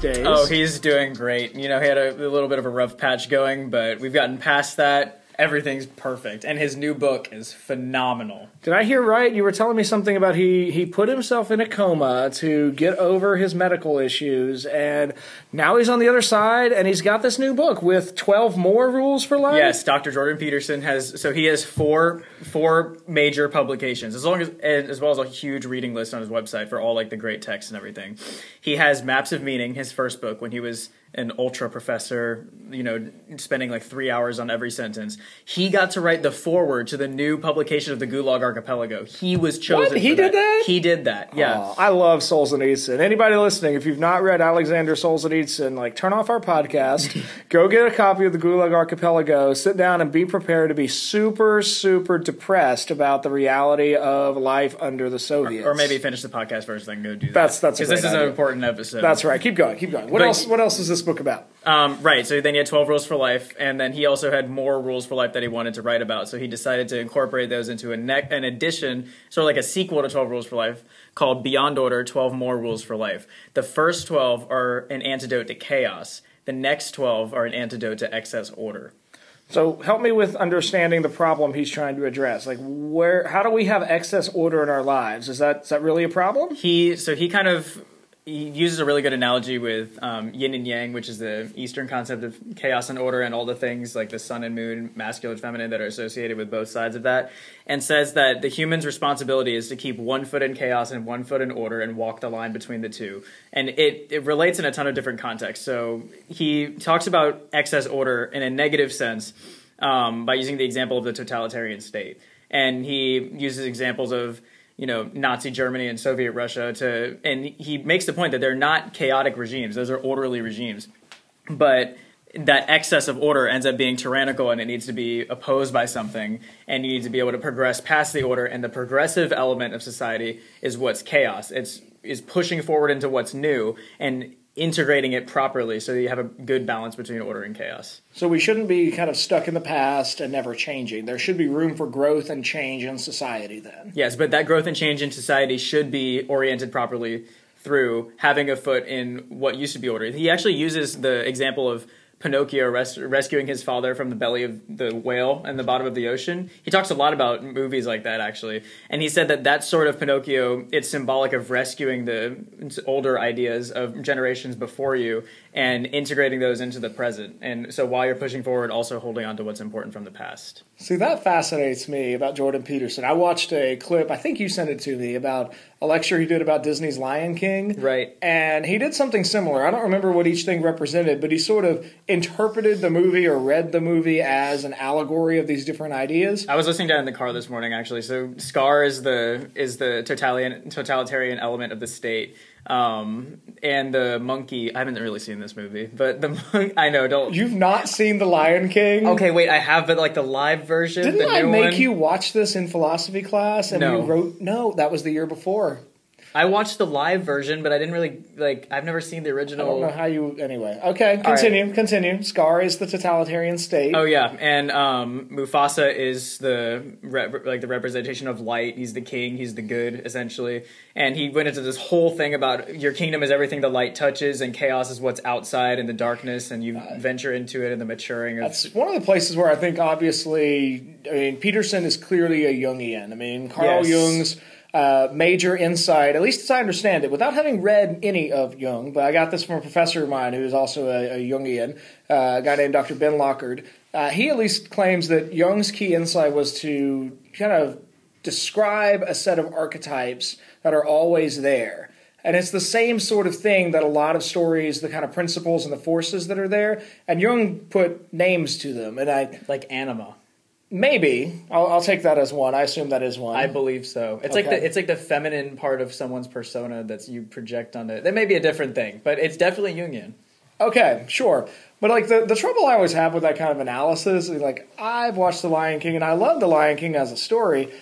days? Oh, he's doing great. You know, he had a, a little bit of a rough patch going, but we've gotten past that. Everything's perfect, and his new book is phenomenal. Did I hear right? You were telling me something about he he put himself in a coma to get over his medical issues, and now he's on the other side, and he's got this new book with twelve more rules for life. Yes, Dr. Jordan Peterson has. So he has four four major publications, as long as as well as a huge reading list on his website for all like the great texts and everything. He has Maps of Meaning, his first book, when he was an ultra professor, you know, spending like three hours on every sentence. He got to write the foreword to the new publication of the Gulag Archipelago. He was chosen. What? He did that? He did that. Yeah. Oh, I love Solzhenitsyn. Anybody listening, if you've not read Alexander Solzhenitsyn, like turn off our podcast, go get a copy of the Gulag Archipelago, sit down and be prepared to be super, super depressed about the reality of life under the Soviets. Or maybe finish the podcast first, then go do that. That's- that's because this great is an important episode. That's right. Keep going. Keep going. What But- else? What else is this book about? Um, right. So then he had 12 rules for life, and then he also had more rules for life that he wanted to write about. So he decided to incorporate those into a ne- an addition, sort of like a sequel to 12 Rules for Life, called Beyond Order 12 More Rules for Life. The first 12 are an antidote to chaos, the next 12 are an antidote to excess order. So help me with understanding the problem he's trying to address. Like where? How do we have excess order in our lives? Is that is that really a problem? He so he kind of he uses a really good analogy with um, yin and yang, which is the Eastern concept of chaos and order, and all the things like the sun and moon, masculine, and feminine, that are associated with both sides of that, and says that the human's responsibility is to keep one foot in chaos and one foot in order, and walk the line between the two. And it it relates in a ton of different contexts. So he talks about excess order in a negative sense um, by using the example of the totalitarian state, and he uses examples of you know Nazi Germany and Soviet Russia to, and he makes the point that they're not chaotic regimes; those are orderly regimes, but that excess of order ends up being tyrannical and it needs to be opposed by something and you need to be able to progress past the order. And the progressive element of society is what's chaos. It's is pushing forward into what's new. And integrating it properly so that you have a good balance between order and chaos So we shouldn't be kind of stuck in the past and never changing. There should be room for growth and change in society. Then. Yes, but that growth and change in society should be oriented properly through having a foot in what used to be order. He actually uses the example of Pinocchio res- rescuing his father from the belly of the whale and the bottom of the ocean. He talks a lot about movies like that actually, and he said that that sort of Pinocchio it's symbolic of rescuing the older ideas of generations before you and integrating those into the present. And so while you're pushing forward, also holding on to what's important from the past. See, that fascinates me about Jordan Peterson. I watched a clip, I think you sent it to me, about a lecture he did about Disney's Lion King. Right. And he did something similar. I don't remember what each thing represented, but he sort of interpreted the movie or read the movie as an allegory of these different ideas. I was listening to it in the car this morning, actually. So Scar is the is the totalitarian totalitarian element of the state, um, and the monkey. I haven't really seen this movie, but the mon- I know. Don't. You've not seen The Lion King? okay, wait. I have, but like the live version. Didn't the I make one. you watch this in philosophy class? And No. you wrote no, that was the year before. I watched the live version, but I didn't really like. I've never seen the original. I don't know how you anyway. Okay, continue, continue. Scar is the totalitarian state. Oh yeah, and um, Mufasa is the rep- like the representation of light. He's the king. He's the good, essentially. And he went into this whole thing about your kingdom is everything the light touches, and chaos is what's outside in the darkness, and you venture into it in the maturing of. It's one of the places where I think, obviously, I mean, Peterson is clearly a Jungian. I mean, Carl Yes. Jung's uh, major insight, at least as I understand it, without having read any of Jung, but I got this from a professor of mine who is also a, a Jungian, uh, a guy named Dr. Ben Lockard. Uh, he at least claims that Jung's key insight was to kind of describe a set of archetypes that are always there. And it's the same sort of thing that a lot of stories, the kind of principles and the forces that are there, and Jung put names to them. And I like anima. Maybe I'll, I'll take that as one. I assume that is one. I believe so. It's like the it's like the feminine part of someone's persona that you project onto. That may be a different thing, but it's definitely Jungian. Okay, sure. But like the, the trouble I always have with that kind of analysis is like I've watched The Lion King and I love The Lion King as a story.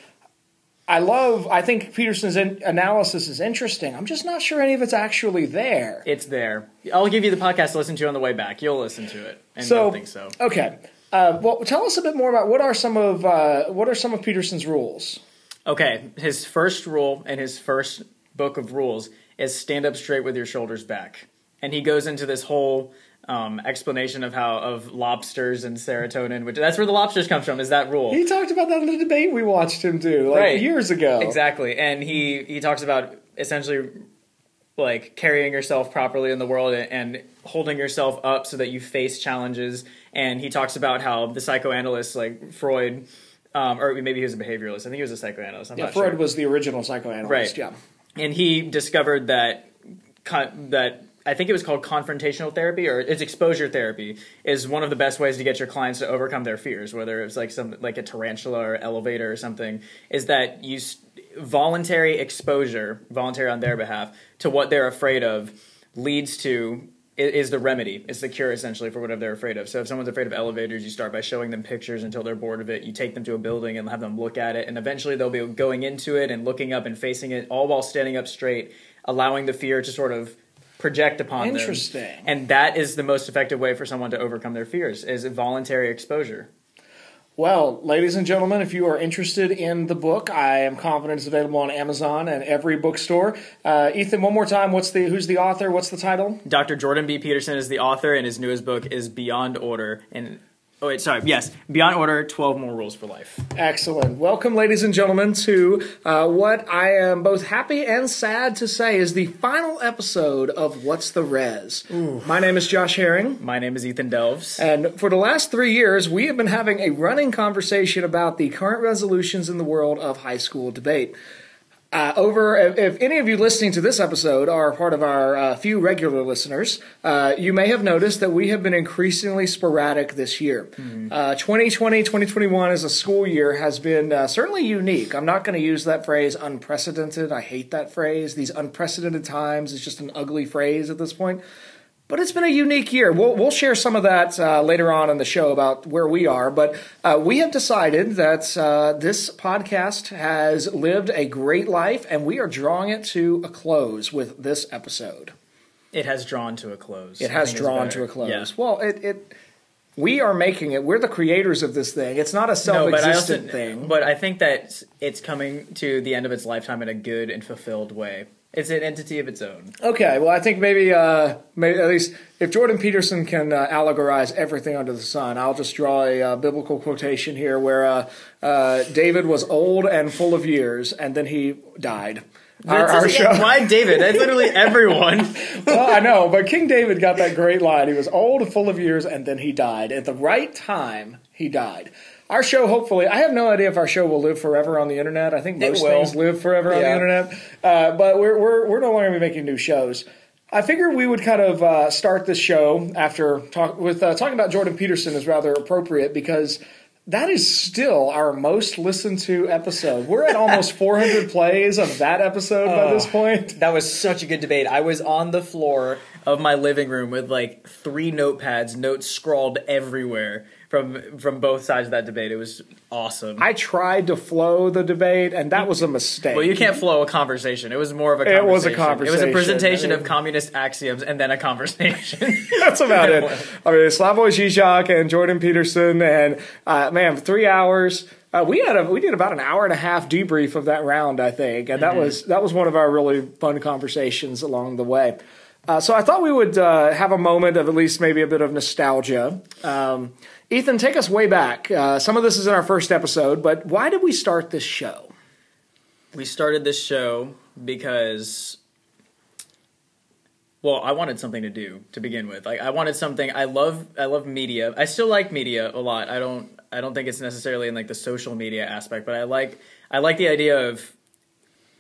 I love I think Peterson's in, analysis is interesting. I'm just not sure any of it's actually there. It's there. I'll give you the podcast to listen to on the way back. You'll listen to it, and So you'll think so. okay. Uh, well, tell us a bit more about what are some of uh, what are some of Peterson's rules. Okay, his first rule in his first book of rules is stand up straight with your shoulders back. And he goes into this whole um, explanation of how of lobsters and serotonin, which that's where the lobsters comes from. Is that rule? He talked about that in the debate we watched him do like Right. years ago. Exactly, and he he talks about essentially like carrying yourself properly in the world and, and holding yourself up so that you face challenges. And he talks about how the psychoanalysts like Freud, um, or maybe he was a behavioralist. I think he was a psychoanalyst. I'm Yeah, Freud sure. was the original psychoanalyst. Right. Yeah. and he discovered that con- that I think it was called confrontational therapy or it's exposure therapy is one of the best ways to get your clients to overcome their fears, whether it's like some like a tarantula or elevator or something. Is that you voluntary exposure, voluntary on their behalf, to what they're afraid of, leads to is the remedy. It's the cure essentially for whatever they're afraid of. So if someone's afraid of elevators, you start by showing them pictures until they're bored of it. You take them to a building and have them look at it, and eventually they'll be going into it and looking up and facing it, all while standing up straight, allowing the fear to sort of project upon them. Interesting. And that is the most effective way for someone to overcome their fears is voluntary exposure. Well, ladies and gentlemen, if you are interested in the book, I am confident it's available on Amazon and every bookstore. Uh, Ethan, one more time, what's the who's the author? What's the title? Dr. Jordan B. Peterson is the author, and his newest book is Beyond Order. And oh wait, sorry, yes, Beyond Order: Twelve More Rules for Life. Excellent. Welcome, ladies and gentlemen, to uh, what I am both happy and sad to say is the final episode of What's the Res. My name is Josh Herring. My name is Ethan Delves. And for the last three years, we have been having a running conversation about the current resolutions in the world of high school debate. Uh, over, if, any of you listening to this episode are part of our uh, few regular listeners, uh, you may have noticed that we have been increasingly sporadic this year. Uh, 2020, 2021 as a school year has been uh, certainly unique. I'm not going to use that phrase unprecedented. I hate that phrase. These unprecedented times is just an ugly phrase at this point. But it's been a unique year. We'll, we'll share some of that uh, later on in the show about where we are. But uh, we have decided that uh, this podcast has lived a great life, and we are drawing it to a close with this episode. It has drawn to a close. It has drawn to a close. Yeah. Well, it, it we are making it. We're the creators of this thing. It's not a No, but also, self-existent thing. but I think that it's coming to the end of its lifetime in a good and fulfilled way. It's an entity of its own. Okay, well, I think maybe, uh, maybe at least if Jordan Peterson can uh, allegorize everything under the sun, I'll just draw a uh, biblical quotation here where uh, uh, David was old and full of years, and then he died. Our, our show. Why David? That's literally everyone. well, I know, but King David got that great line. He was old, full of years, and then he died. At the right time, he died. Our show, hopefully, I have no idea if our show will live forever on the internet. I think most things live forever on the internet, uh, but we're, we're we're no longer going to be making new shows. I figured we would kind of uh, start this show after talk with uh, talking about Jordan Peterson is rather appropriate because that is still our most listened to episode. We're at almost 400 plays of that episode by this point. That was such a good debate. I was on the floor of my living room with like three notepads, notes scrawled everywhere from from both sides of that debate. It was awesome. I tried to flow the debate, and that was a mistake. well, you can't flow a conversation. It was more of a It conversation. was a conversation. It was a presentation I mean- of communist axioms and then a conversation. That's about it. I mean, Slavoj Žižek and Jordan Peterson, and uh, man, three hours. Uh, we had a we did about an hour and a half debrief of that round, I think, and that was that was one of our really fun conversations along the way. Uh, so I thought we would uh, have a moment of at least maybe a bit of nostalgia. Um, Ethan, take us way back. Uh, some of this is in our first episode, but why did we start this show? we started this show because well i wanted something to do to begin with like i wanted something i love i love media i still like media a lot i don't i don't think it's necessarily in like the social media aspect but i like i like the idea of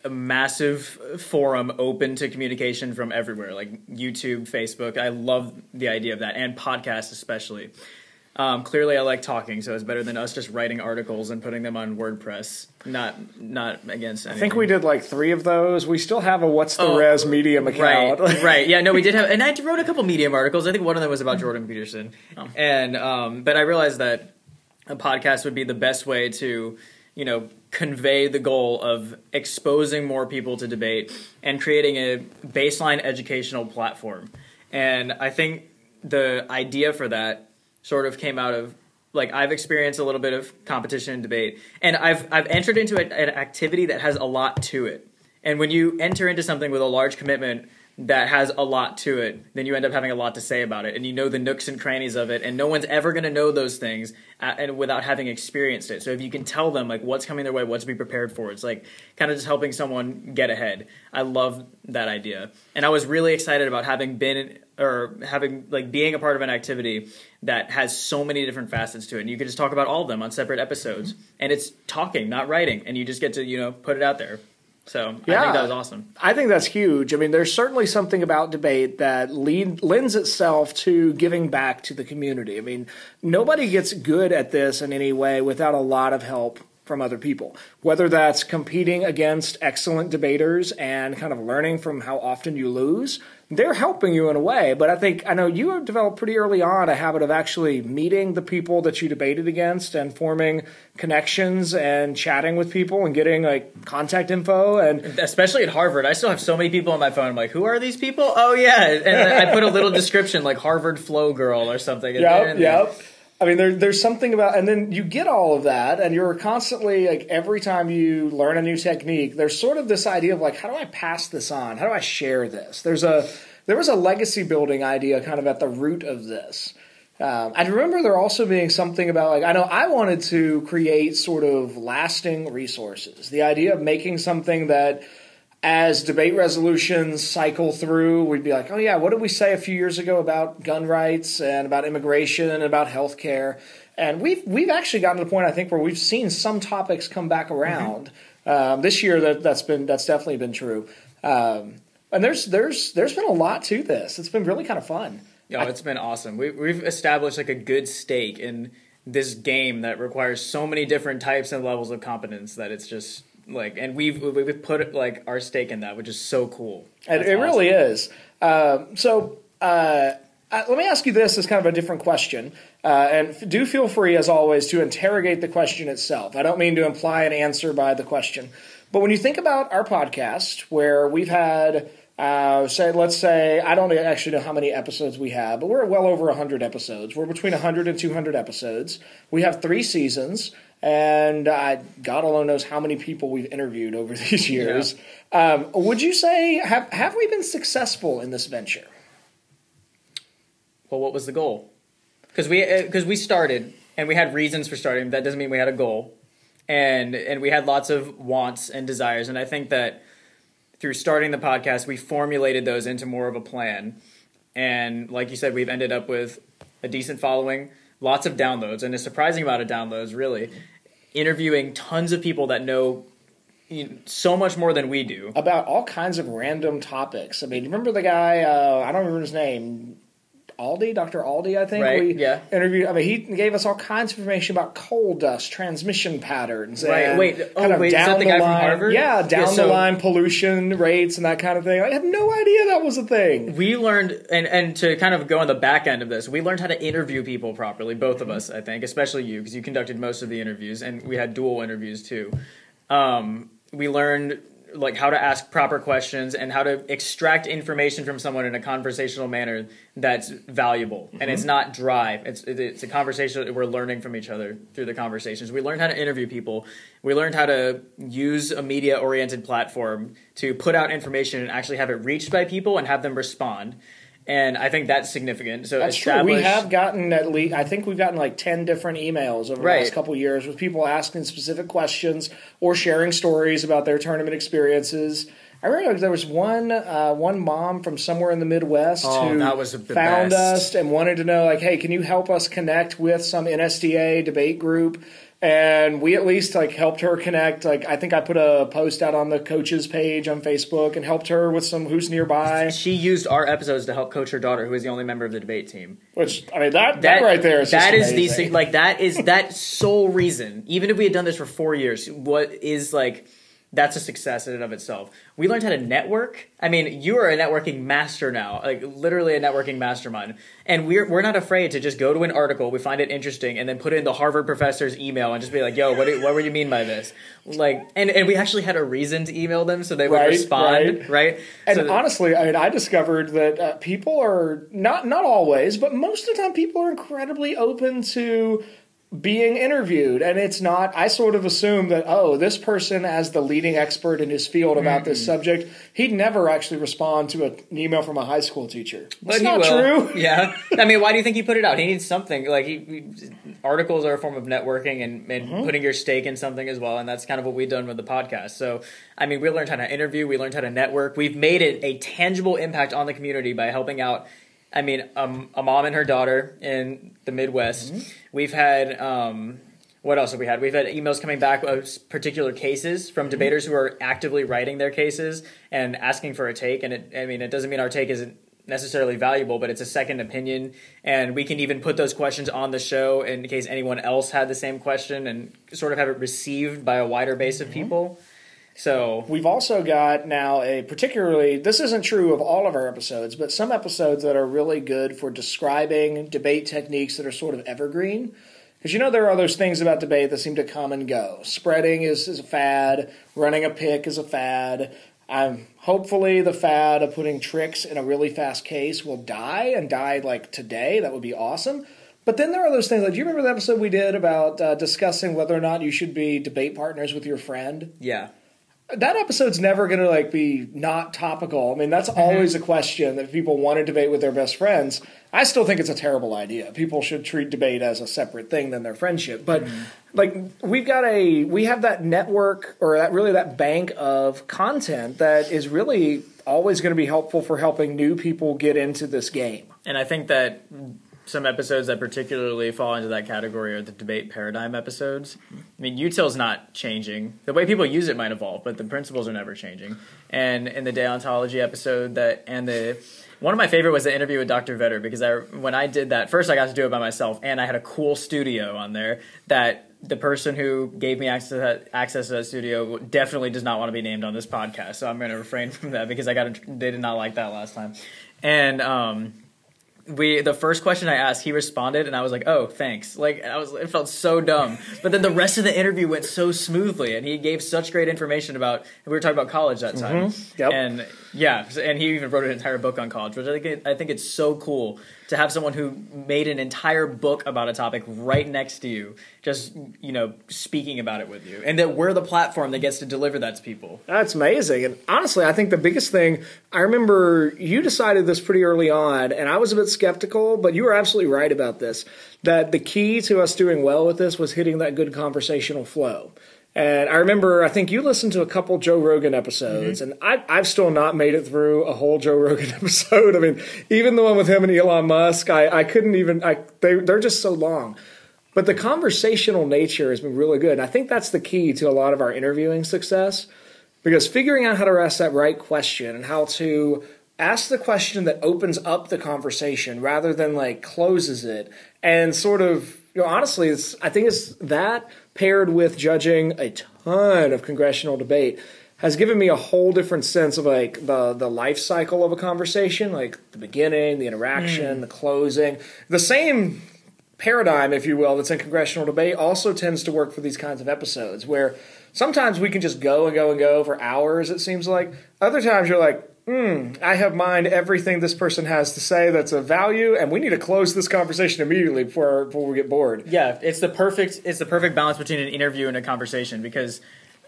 a massive forum open to communication from everywhere like youtube facebook i love the idea of that and podcasts especially um, clearly, I like talking, so it's better than us just writing articles and putting them on WordPress. Not not against. Anything. I think we did like three of those. We still have a What's the Oh, Res Medium account. Right, right. Yeah, no, we did have, and I wrote a couple Medium articles. I think one of them was about Jordan Peterson, Oh. and um, but I realized that a podcast would be the best way to, you know, convey the goal of exposing more people to debate and creating a baseline educational platform. And I think the idea for that sort of came out of like I've experienced a little bit of competition and debate, and I've I've entered into an activity that has a lot to it. And when you enter into something with a large commitment that has a lot to it, then you end up having a lot to say about it, and you know the nooks and crannies of it, and no one's ever going to know those things uh, and without having experienced it. So if you can tell them like what's coming their way, what to be prepared for, it's like kind of just helping someone get ahead. I love that idea, and I was really excited about having been or having like being a part of an activity that has so many different facets to it. And you can just talk about all of them on separate episodes, and it's talking, not writing, and you just get to you know put it out there. So Yeah. I think that was awesome. I think that's huge. I mean, there's certainly something about debate that lead, lends itself to giving back to the community. I mean, nobody gets good at this in any way without a lot of help from other people. Whether that's competing against excellent debaters and kind of learning from how often you lose, they're helping you in a way. But I think I know you have developed pretty early on a habit of actually meeting the people that you debated against and forming connections and chatting with people and getting like contact info and Especially at Harvard, I still have so many people on my phone. I'm like, who are these people? Oh yeah, and I put a little description like Harvard Flow Girl or something. Yep, and yep. I mean, there, there's something about, and then you get all of that, and you're constantly like every time you learn a new technique, there's sort of this idea of like, how do I pass this on? How do I share this? There's a there was a legacy building idea kind of at the root of this. Um, I remember there also being something about like I know I wanted to create sort of lasting resources. The idea of making something that as debate resolutions cycle through, we'd be like, oh yeah, what did we say a few years ago about gun rights and about immigration and about health care? And we've we've actually gotten to the point I think where we've seen some topics come back around. Um, this year that that's been that's definitely been true. Um, and there's there's there's been a lot to this. It's been really kind of fun. Oh, it's been awesome. We, we've established like a good stake in this game that requires so many different types and levels of competence that it's just like, and we've we've put like our stake in that, which is so cool. It, That's it really awesome. is. Um, so uh, uh, let me ask you this as kind of a different question. Uh, and f- do feel free, as always, to interrogate the question itself. I don't mean to imply an answer by the question. But when you think about our podcast, where we've had, uh, say, let's say, I don't actually know how many episodes we have, but we're well over 100 episodes. We're between 100 and 200 episodes. We have three seasons. And uh, God alone knows how many people we've interviewed over these years. Um, would you say have have we been successful in this venture? Well, what was the goal? Because we because we started and we had reasons for starting. That doesn't mean we had a goal, and and we had lots of wants and desires. And I think that through starting the podcast, we formulated those into more of a plan. And like you said, we've ended up with a decent following, lots of downloads, and a surprising amount of downloads. Really, interviewing tons of people that know so much more than we do. About all kinds of random topics. I mean, remember the guy? Uh, I don't remember his name. Aldi, Dr. Aldi, I think. Right, We yeah. Interviewed. I mean, he gave us all kinds of information about coal dust transmission patterns. Right, and wait, oh, kind of wait, is down that the the guy from line, Harvard? Yeah, Yeah, down so- the line pollution rates and that kind of thing. I had no idea that was a thing. we learned and and to kind of go on the back end of this we learned how to interview people properly both of us i think especially you because you conducted most of the interviews and we had dual interviews too um, we learned like how to ask proper questions and how to extract information from someone in a conversational manner that's valuable. And it's mm-hmm. not dry. It's it's a conversation that we're learning from each other through the conversations. We learned how to interview people. We learned how to use a media oriented platform to put out information and actually have it reached by people and have them respond and i think that's significant so That's true. We have gotten at least, I think we've gotten like 10 different emails over the Right. last couple of years with people asking specific questions or sharing stories about their tournament experiences. I remember there was one uh, one mom from somewhere in the Midwest Oh, who the found best. us and wanted to know, like, hey, can you help us connect with some NSDA debate group? And we at least like helped her connect. Like, I think I put a post out on the coaches page on Facebook and helped her with some who's nearby. she used our episodes to help coach her daughter who is the only member of the debate team Which I mean, that that, right there is that is the like that is that sole reason. Even if we had done this for four years, what is like that's a success in and of itself. We learned how to network. I mean, you are a networking master now, like literally a networking mastermind. And we're we're not afraid to just go to an article, we find it interesting, and then put it in the Harvard professor's email and just be like, "Yo, what do, what would you mean by this?" Like, and and we actually had a reason to email them so they would Right, respond, right. right? And So- honestly, I mean, I discovered that uh, people are not not always, but most of the time, people are incredibly open to being interviewed and it's not i sort of assume that oh this person as the leading expert in his field about this subject he'd never actually respond to an email from a high school teacher that's not will. true Yeah, I mean, why do you think he put it out? He needs something. Like he, he- articles are a form of networking and, and Mm-hmm. putting your stake in something as well, and that's kind of what we've done with the podcast. So, I mean, we learned how to interview, we learned how to network. We've made it a tangible impact on the community by helping out. I mean, um, a mom and her daughter in the Midwest. Mm-hmm. We've had. Um, what else have we had? We've had emails coming back of particular cases from debaters who are actively writing their cases and asking for a take. And it, I mean, it doesn't mean our take isn't necessarily valuable, but it's a second opinion. And we can even put those questions on the show in case anyone else had the same question and sort of have it received by a wider base of people. So We've also got now a particularly, this isn't true of all of our episodes, but some episodes that are really good for describing debate techniques that are sort of evergreen. Because you know, there are those things about debate that seem to come and go. Spreading is, is a fad, running a pick is a fad. I'm hopefully, the fad of putting tricks in a really fast case will die and die like today. That would be awesome. But then there are those things like, do you remember the episode we did about uh, discussing whether or not you should be debate partners with your friend? yeah, that episode's never going to like be not topical. I mean, that's mm-hmm. always a question that people want to debate with their best friends. I still think it's a terrible idea. People should treat debate as a separate thing than their friendship. But mm-hmm. like we've got a we have that network or that really that bank of content that is really always going to be helpful for helping new people get into this game. and I think that some episodes that particularly fall into that category are the debate paradigm episodes. I mean, util's not changing. The way people use it might evolve, but the principles are never changing. And in the deontology episode, that and the one of my favorite was the interview with Dr. Vetter because I when I did that first, I got to do it by myself, and I had a cool studio on there that the person who gave me access to that, access to that studio definitely does not want to be named on this podcast. So I'm going to refrain from that because I got they did not like that last time. And um, we the first question I asked, he responded, and I was like, "Oh, thanks." Like I was, it felt so dumb. But then the rest of the interview went so smoothly, and he gave such great information about. We were talking about college that time, mm-hmm. Yep. and yeah, and he even wrote an entire book on college, which I think it, I think it's so cool to have someone who made an entire book about a topic right next to you, just you know, speaking about it with you, and that we're the platform that gets to deliver that to people. That's amazing. And honestly, I think the biggest thing, I remember you decided this pretty early on, and I was a bit skeptical, but you were absolutely right about this. That the key to us doing well with this was hitting that good conversational flow. And I remember, I think you listened to a couple Joe Rogan episodes, mm-hmm. and I, I've still not made it through a whole Joe Rogan episode. I mean, even the one with him and Elon Musk, I, I couldn't even, I, they, they're just so long. But the conversational nature has been really good. And I think that's the key to a lot of our interviewing success because figuring out how to ask that right question and how to ask the question that opens up the conversation rather than like closes it and sort of you know honestly it's i think it's that paired with judging a ton of congressional debate has given me a whole different sense of like the the life cycle of a conversation like the beginning the interaction hmm. the closing the same paradigm, if you will, that's in congressional debate also tends to work for these kinds of episodes where sometimes we can just go and go and go for hours, it seems like. Other times you're like, hmm, I have mined everything this person has to say that's of value, and we need to close this conversation immediately before, before we get bored. Yeah, it's the perfect it's the perfect balance between an interview and a conversation because,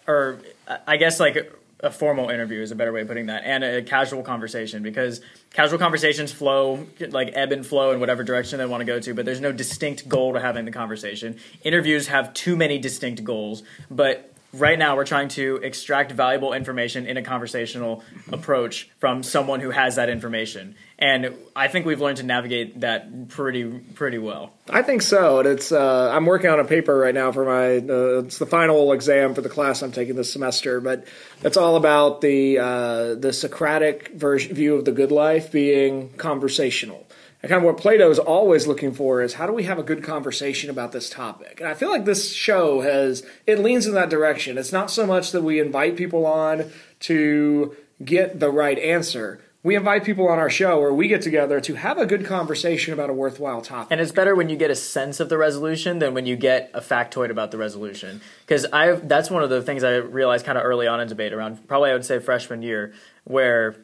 or I guess like a formal interview is a better way of putting that, and a casual conversation because casual conversations flow like ebb and flow in whatever direction they want to go to, but there's no distinct goal to having the conversation. Interviews have too many distinct goals, but right now we're trying to extract valuable information in a conversational approach from someone who has that information and i think we've learned to navigate that pretty pretty well I think so. And it's uh, I'm working on a paper right now for my uh, it's the final exam for the class I'm taking this semester, but it's all about the uh, the Socratic version view of the good life being conversational. And kind of what Plato is always looking for is how do we have a good conversation about this topic? And I feel like this show has it leans in that direction. It's not so much that we invite people on to get the right answer. We invite people on our show where we get together to have a good conversation about a worthwhile topic. And it's better when you get a sense of the resolution than when you get a factoid about the resolution. Because I that's one of the things I realized kind of early on in debate around probably I would say freshman year where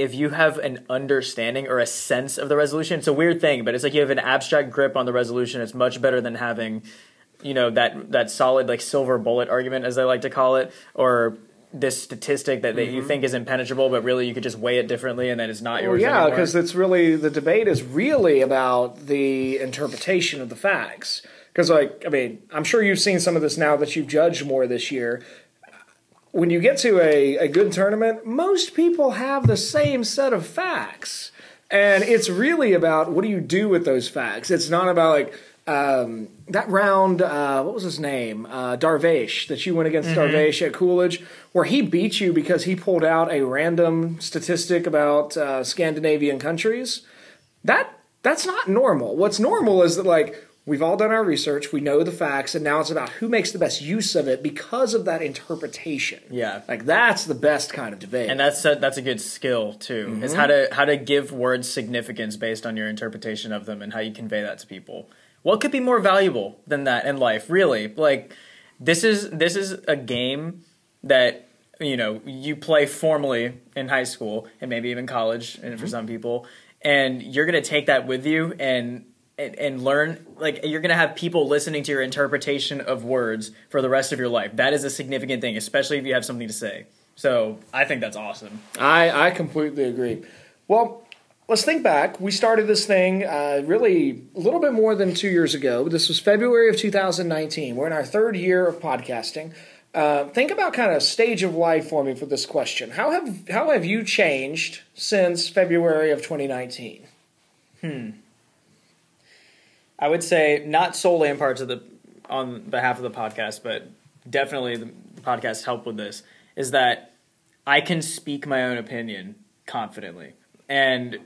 if you have an understanding or a sense of the resolution, it's a weird thing, but it's like you have an abstract grip on the resolution. It's much better than having, you know, that that solid like silver bullet argument, as I like to call it, or this statistic that, that you mm-hmm. think is impenetrable, but really you could just weigh it differently, and then it's not Well, yeah, because it's really the debate is really about the interpretation of the facts. Because, like, I mean, I'm sure you've seen some of this now that you've judged more this year. When you get to a, a good tournament, most people have the same set of facts. And it's really about what do you do with those facts. It's not about, like, um, that round, uh, what was his name? Uh, Darvish, that you went against Darvish at Coolidge, where he beat you because he pulled out a random statistic about uh, Scandinavian countries. That that's not normal. What's normal is that like we've all done our research, we know the facts, and now it's about who makes the best use of it because of that interpretation. Yeah. like that's the best kind of debate. and that's a, that's a good skill too. Mm-hmm. Is how to how to give words significance based on your interpretation of them and how you convey that to people. What could be more valuable than that in life? Really, like this is this is a game that you know you play formally in high school and maybe even college, and for mm-hmm. some people, and you're gonna take that with you and. And, and learn like you're gonna have people listening to your interpretation of words for the rest of your life. That is a significant thing, especially if you have something to say. So I think that's awesome. I, I completely agree. Well, let's think back. We started this thing uh, really a little bit more than two years ago. This was February of 2019. We're in our third year of podcasting. Uh, think about kind of stage of life for me for this question. How have how have you changed since February of 2019? I would say not solely in parts of the on behalf of the podcast, but definitely the, podcast helped with this. Is that I can speak my own opinion confidently, and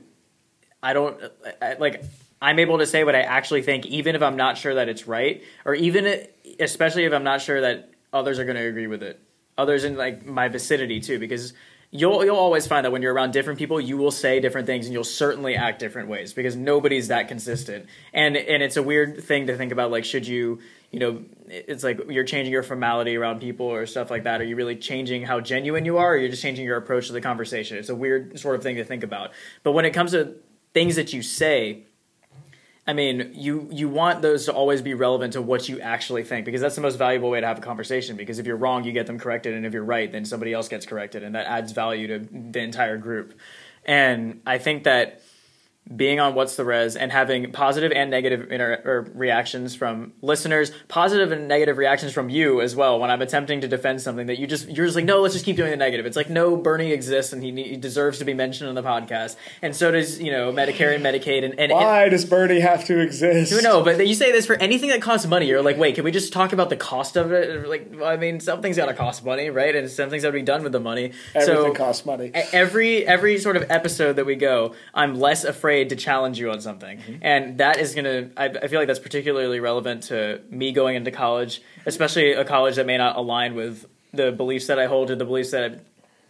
I don't I, like. I'm able to say what I actually think, even if I'm not sure that it's right, or even especially if I'm not sure that others are going to agree with it. Others in like my vicinity too, because you'll you'll always find that when you're around different people, you will say different things and you'll certainly act different ways because nobody's that consistent. And and it's a weird thing to think about. Like, should you you know, it's like you're changing your formality around people or stuff like that. Are you really changing how genuine you are, or you're just changing your approach to the conversation? It's a weird sort of thing to think about. But when it comes to things that you say, I mean, you you want those to always be relevant to what you actually think because that's the most valuable way to have a conversation. Because if you're wrong, you get them corrected, and if you're right, then somebody else gets corrected, and that adds value to the entire group. And I think that being on what's the res and having positive and negative inter- or reactions from listeners positive and negative reactions from you as well when i'm attempting to defend something that you just you're just like no let's just keep doing the negative it's like no bernie exists and he, he deserves to be mentioned on the podcast and so does you know medicare and medicaid and, and, and Why does Bernie have to exist? You no, know, but you say this for anything that costs money. You're like, wait, can we just talk about the cost of it? Like, well, I mean, something's got to cost money, right? And something's got to be done with the money. Everything so costs money. every every sort of episode that we go, I'm less afraid to challenge you on something, and that is gonna. I, I feel like that's particularly relevant to me going into college, especially a college that may not align with the beliefs that I hold or the beliefs that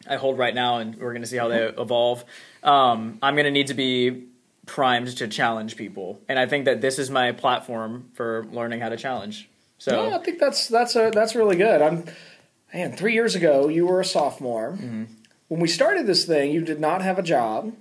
I hold right now, and we're gonna see how they evolve. Um, I'm gonna need to be primed to challenge people, and I think that this is my platform for learning how to challenge. So Yeah, I think that's that's a, that's really good. I'm man. Three years ago, you were a sophomore. Mm-hmm. When we started this thing, you did not have a job.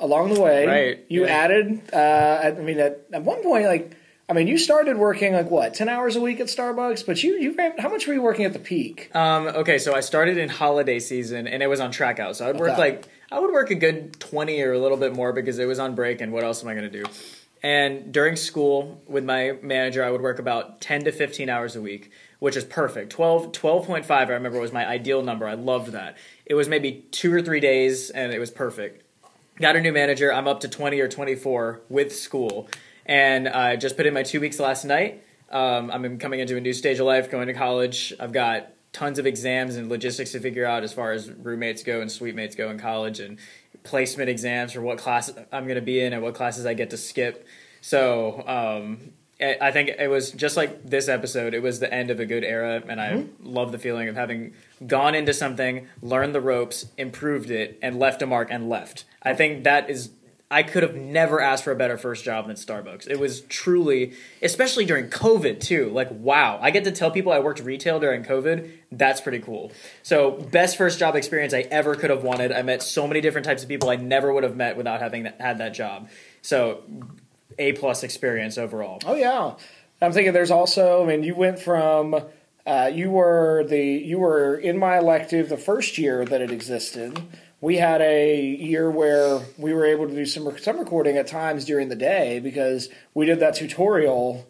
Along the way, Right, you yeah. added. Uh, I mean, at, at one point, like I mean, you started working like what ten hours a week at Starbucks, but you you ran- how much were you working at the peak? Um, okay, so I started in holiday season and it was on track out. So I'd work Okay. like I would work a good twenty or a little bit more because it was on break and what else am I gonna do? And during school with my manager, I would work about ten to fifteen hours a week, which is perfect. 12, 12.5 I remember was my ideal number. I loved that. It was maybe two or three days and it was perfect. Got a new manager. I'm up to 20 or 24 with school. And I just put in my two weeks last night. Um, I'm coming into a new stage of life, going to college. I've got tons of exams and logistics to figure out as far as roommates go and suite mates go in college and placement exams for what class I'm going to be in and what classes I get to skip. So um, I I think it was just like this episode. It was the end of a good era, and I mm-hmm. love the feeling of having gone into something, learned the ropes, improved it, and left a mark and left. I think that is I could have never asked for a better first job than Starbucks. It was truly, especially during COVID too. Like, wow, I get to tell people I worked retail during COVID. That's pretty cool. So, best first job experience I ever could have wanted. I met so many different types of people I never would have met without having that, had that job. So, a plus experience overall. Oh yeah, I'm thinking there's also. I mean, you went from uh, you were the you were in my elective the first year that it existed. We had a year where we were able to do some some recording at times during the day because we did that tutorial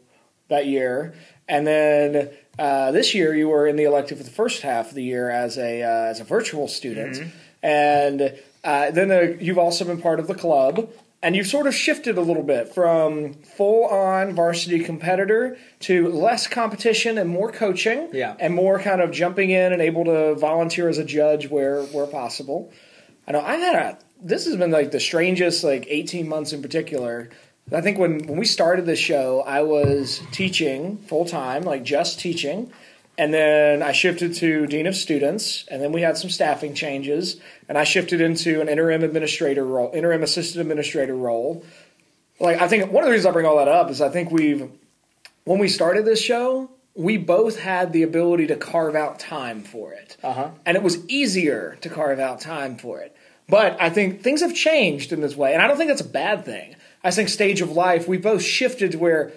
that year, and then uh, this year you were in the elective for the first half of the year as a uh, as a virtual student, mm-hmm. and uh, then the, you've also been part of the club and you've sort of shifted a little bit from full on varsity competitor to less competition and more coaching yeah. and more kind of jumping in and able to volunteer as a judge where where possible. I know I've had a this has been like the strangest like 18 months in particular. I think when when we started this show, I was teaching full time, like just teaching and then I shifted to dean of students, and then we had some staffing changes, and I shifted into an interim administrator role, interim assistant administrator role. Like I think one of the reasons I bring all that up is I think we've when we started this show, we both had the ability to carve out time for it, uh-huh. and it was easier to carve out time for it. But I think things have changed in this way, and I don't think that's a bad thing. I think stage of life we both shifted to where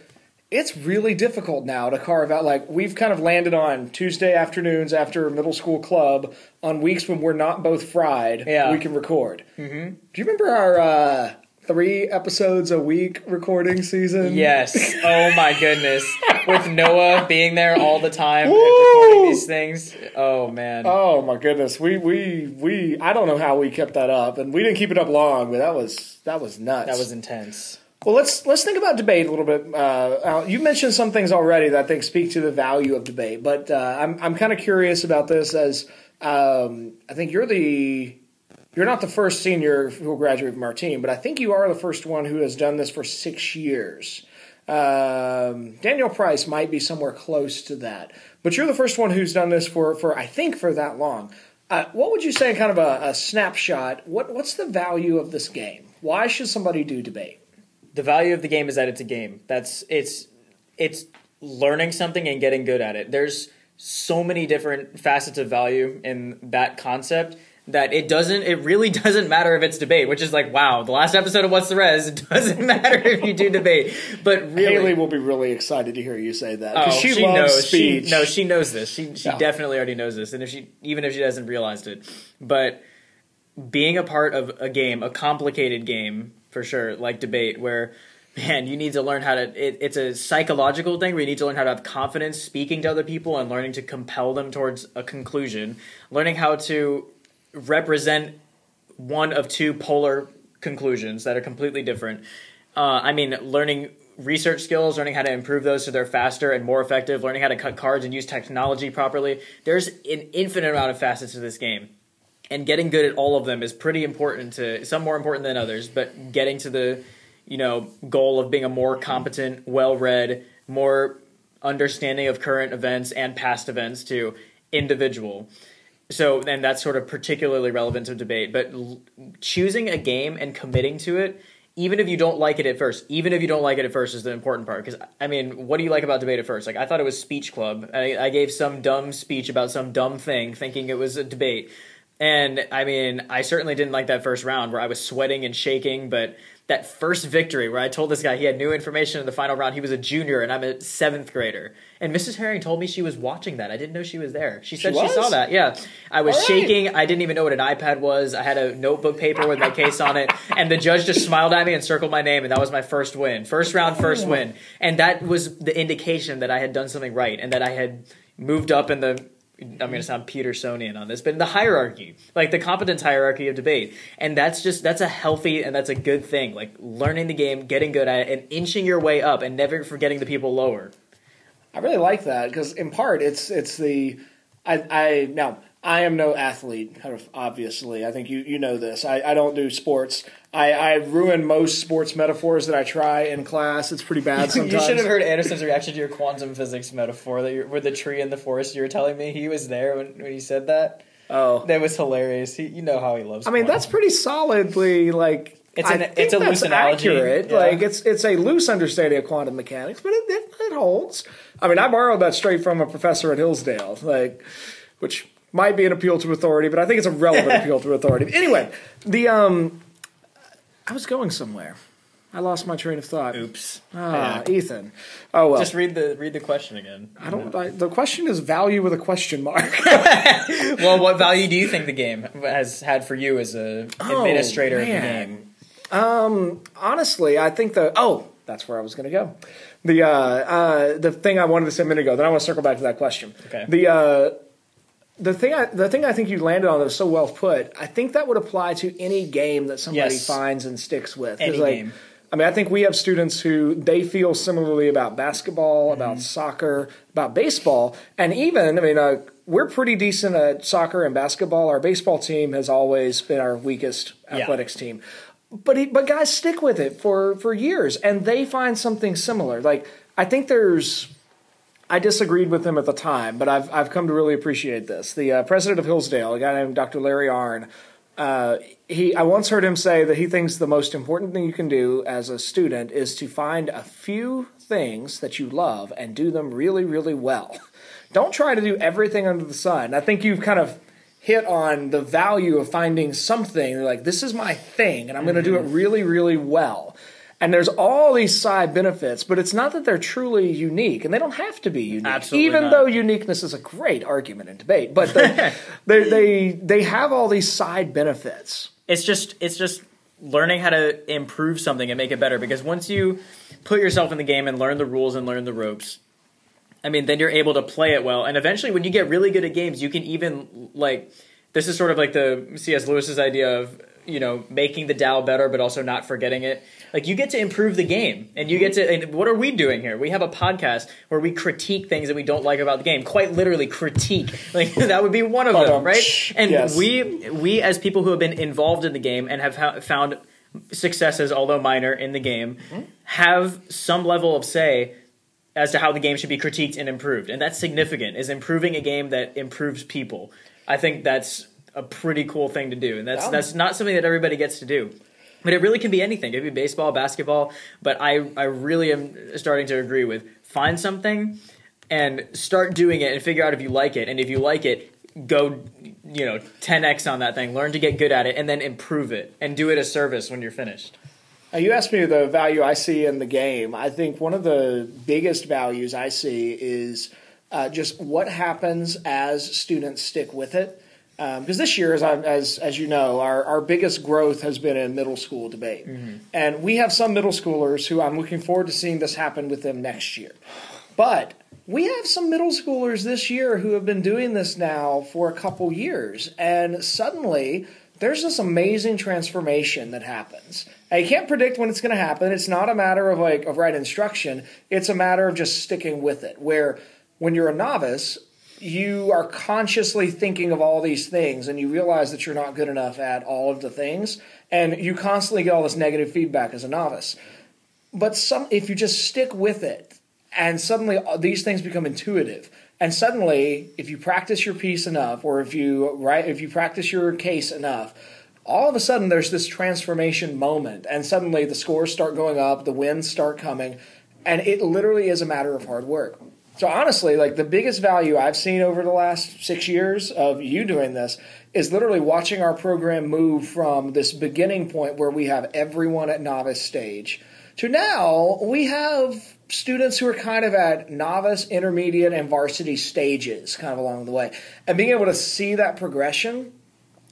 it's really difficult now to carve out like we've kind of landed on Tuesday afternoons after middle school club on weeks when we're not both fried. Yeah. we can record. Mm-hmm. Do you remember our uh, three episodes a week recording season? Yes. Oh my goodness. With Noah being there all the time and recording these things. Oh man. Oh my goodness. We we we. I don't know how we kept that up, and we didn't keep it up long, but that was that was nuts. That was intense. Well, let's let's think about debate a little bit. Uh, you mentioned some things already that I think speak to the value of debate, but uh, I'm I'm kind of curious about this as um, I think you're the you're not the first senior who will graduate from our team, but I think you are the first one who has done this for six years. Um, Daniel Price might be somewhere close to that, but you're the first one who's done this for for I think for that long. Uh, what would you say, kind of a, a snapshot? What what's the value of this game? Why should somebody do debate? The value of the game is that it's a game. That's it's it's learning something and getting good at it. There's so many different facets of value in that concept that it doesn't it really doesn't matter if it's debate which is like wow the last episode of what's the res it doesn't matter if you do debate but really Haley will be really excited to hear you say that oh, she, she loves knows speech she, no she knows this she, she Yeah. definitely already knows this and if she even if she hasn't realized it but being a part of a game a complicated game for sure like debate where man you need to learn how to it, it's a psychological thing where you need to learn how to have confidence speaking to other people and learning to compel them towards a conclusion. Learning how to represent one of two polar conclusions that are completely different. Uh, i mean learning research skills learning how to improve those so they're faster and more effective learning how to cut cards and use technology properly. There's an infinite amount of facets to this game and getting good at all of them is pretty important to some more important than others but getting to the you know goal of being a more competent well-read more understanding of current events and past events to individual. So and that's sort of particularly relevant to debate but l- choosing a game and committing to it even if you don't like it at first even if you don't like it at first is the important part because i mean what do you like about debate at first? Like i thought it was speech club. I, I gave some dumb speech about some dumb thing thinking it was a debate and I mean, I certainly didn't like that first round where I was sweating and shaking, but that first victory where I told this guy he had new information in the final round, he was a junior and I'm a seventh grader. And Mrs. Herring told me she was watching that. I didn't know she was there. She said she, was? saw that. Yeah. I was right. shaking. I didn't even know what an iPad was. I had a notebook paper with my case on it. And the judge just smiled at me and circled my name. And that was my first win. First round, first oh. win. And that was the indication that I had done something right and that I had moved up in the I'm going to sound Petersonian on this, but in the hierarchy, like the competence hierarchy of debate. And that's just, that's a healthy and that's a good thing. Like learning the game, getting good at it, and inching your way up and never forgetting the people lower. I really like that because in part it's it's the I I now I am no athlete kind of obviously I think you you know this I, I don't do sports I, I ruin most sports metaphors that I try in class it's pretty bad sometimes You should have heard Anderson's reaction to your quantum physics metaphor that you with the tree in the forest. You were telling me he was there when, when he said that. oh That was hilarious. He, you know how he loves. It. I mean quantum. that's pretty solidly like It's I think it's a that's loose analogy. accurate. Yeah. Like it's it's a loose understanding of quantum mechanics, but it, it, it holds. I mean, I borrowed that straight from a professor at Hillsdale, like which might be an appeal to authority, but I think it's a relevant appeal to authority. Anyway, the um, I was going somewhere. I lost my train of thought. Oops. Ah, Yeah. Ethan. Oh well. Just read the read the question again. I don't. I, the question is value with a question mark. Well, what value do you think the game has had for you as a Oh, administrator of the game? honestly, I think the oh, that's where I was going to go. The uh, uh, the thing I wanted to say a minute ago. Then I want to circle back to that question. Okay. The uh, the thing I the thing I think you landed on that was so well put. I think that would apply to any game that somebody Yes. finds and sticks with. Any like, game. I mean, I think we have students who they feel similarly about basketball, Mm-hmm. about soccer, about baseball, and even I mean, uh, we're pretty decent at soccer and basketball. Our baseball team has always been our weakest Yeah. athletics team, but he, but guys stick with it for for years, and they find something similar. Like I think there's. I disagreed with him at the time, but I've I've come to really appreciate this. The uh, president of Hillsdale, a guy named Dr. Larry Arn, uh, he I once heard him say that he thinks the most important thing you can do as a student is to find a few things that you love and do them really really well. Don't try to do everything under the sun. I think you've kind of hit on the value of finding something like this is my thing and I'm going to do it really really well. And there's all these side benefits, but it's not that they're truly unique, and they don't have to be unique. Absolutely even not. though uniqueness is a great argument in debate, but they, they they they have all these side benefits. It's just it's just learning how to improve something and make it better because once you put yourself in the game and learn the rules and learn the ropes I mean, then you're able to play it well. And eventually, when you get really good at games, you can even like this is sort of like the C.S. Lewis's idea of you know making the Tao better, but also not forgetting it. Like you get to improve the game, and you get to. And what are we doing here? We have a podcast where we critique things that we don't like about the game. Quite literally, critique. Like that would be one of them, right? And Yes. we we as people who have been involved in the game and have ha- found successes, although minor, in the game, mm-hmm. have some level of say as to how the game should be critiqued and improved. And that's significant, is improving a game that improves people. I think that's a pretty cool thing to do. And that's that's not something that everybody gets to do. But it really can be anything. It could be baseball, basketball. But I, I really am starting to agree with find something and start doing it and figure out if you like it. And if you like it, go you know 10x on that thing learn to get good at it and then improve it and do it a service when you're finished you asked me the value I see in the game. I think one of the biggest values I see is uh, just what happens as students stick with it. Um, because this year, as, I, as as you know, our, our biggest growth has been in middle school debate, mm-hmm. and we have some middle schoolers who I'm looking forward to seeing this happen with them next year. But we have some middle schoolers this year who have been doing this now for a couple years, and suddenly there's this amazing transformation that happens. Now, you can't predict when it's going to happen. It's not a matter of like of right instruction. It's a matter of just sticking with it. Where when you're a novice, you are consciously thinking of all these things, and you realize that you're not good enough at all of the things, and you constantly get all this negative feedback as a novice. But some if you just stick with it and suddenly these things become intuitive and suddenly if you practice your piece enough or if you right if you practice your case enough all of a sudden there's this transformation moment and suddenly the scores start going up the wins start coming and it literally is a matter of hard work so honestly like the biggest value i've seen over the last six years of you doing this is literally watching our program move from this beginning point where we have everyone at novice stage to now we have students who are kind of at novice, intermediate, and varsity stages kind of along the way. And being able to see that progression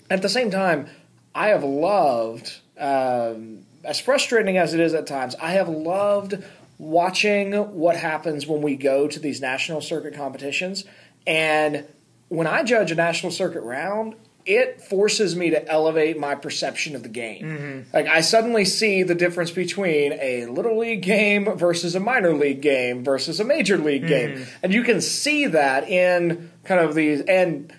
at the same time, I have loved, um, as frustrating as it is at times, I have loved watching what happens when we go to these national circuit competitions. And when I judge a national circuit round, it forces me to elevate my perception of the game. Mm-hmm. Like I suddenly see the difference between a little league game versus a minor league game versus a major league game, mm-hmm. and you can see that in kind of these. And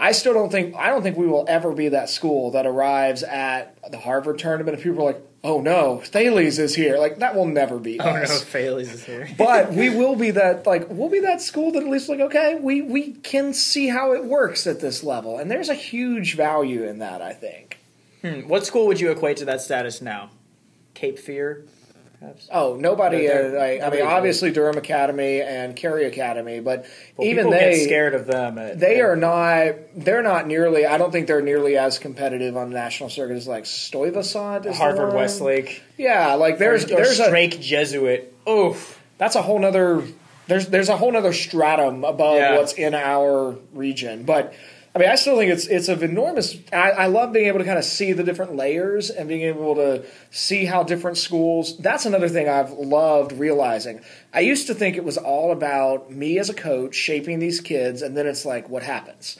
I still don't think I don't think we will ever be that school that arrives at the Harvard tournament and people are like, "Oh no, Thales is here." Like that will never be oh no Thales is here. But we will be that like we'll be that school that at least like okay we we can see how it works at this level. And there's a huge value in that i think. Hmm, What school would you equate to that status now? Cape Fear, perhaps. Oh, nobody. Uh, I, mean, obviously Durham Academy and Cary Academy, but Well, even they get scared of them. At, They at- are not. They're not nearly. I don't think they're nearly as competitive on the national circuit as like Stuyvesant. Is Harvard. Westlake. Yeah, like there's or, or there's a Jesuit. Oof. that's a whole nother. There's there's a whole nother stratum above Yeah. what's in our region, but. I mean, I still think it's it's of enormous. I, I love being able to kind of see the different layers and being able to see how different schools. That's another thing I've loved realizing. I used to think it was all about me as a coach shaping these kids, and then it's like, what happens?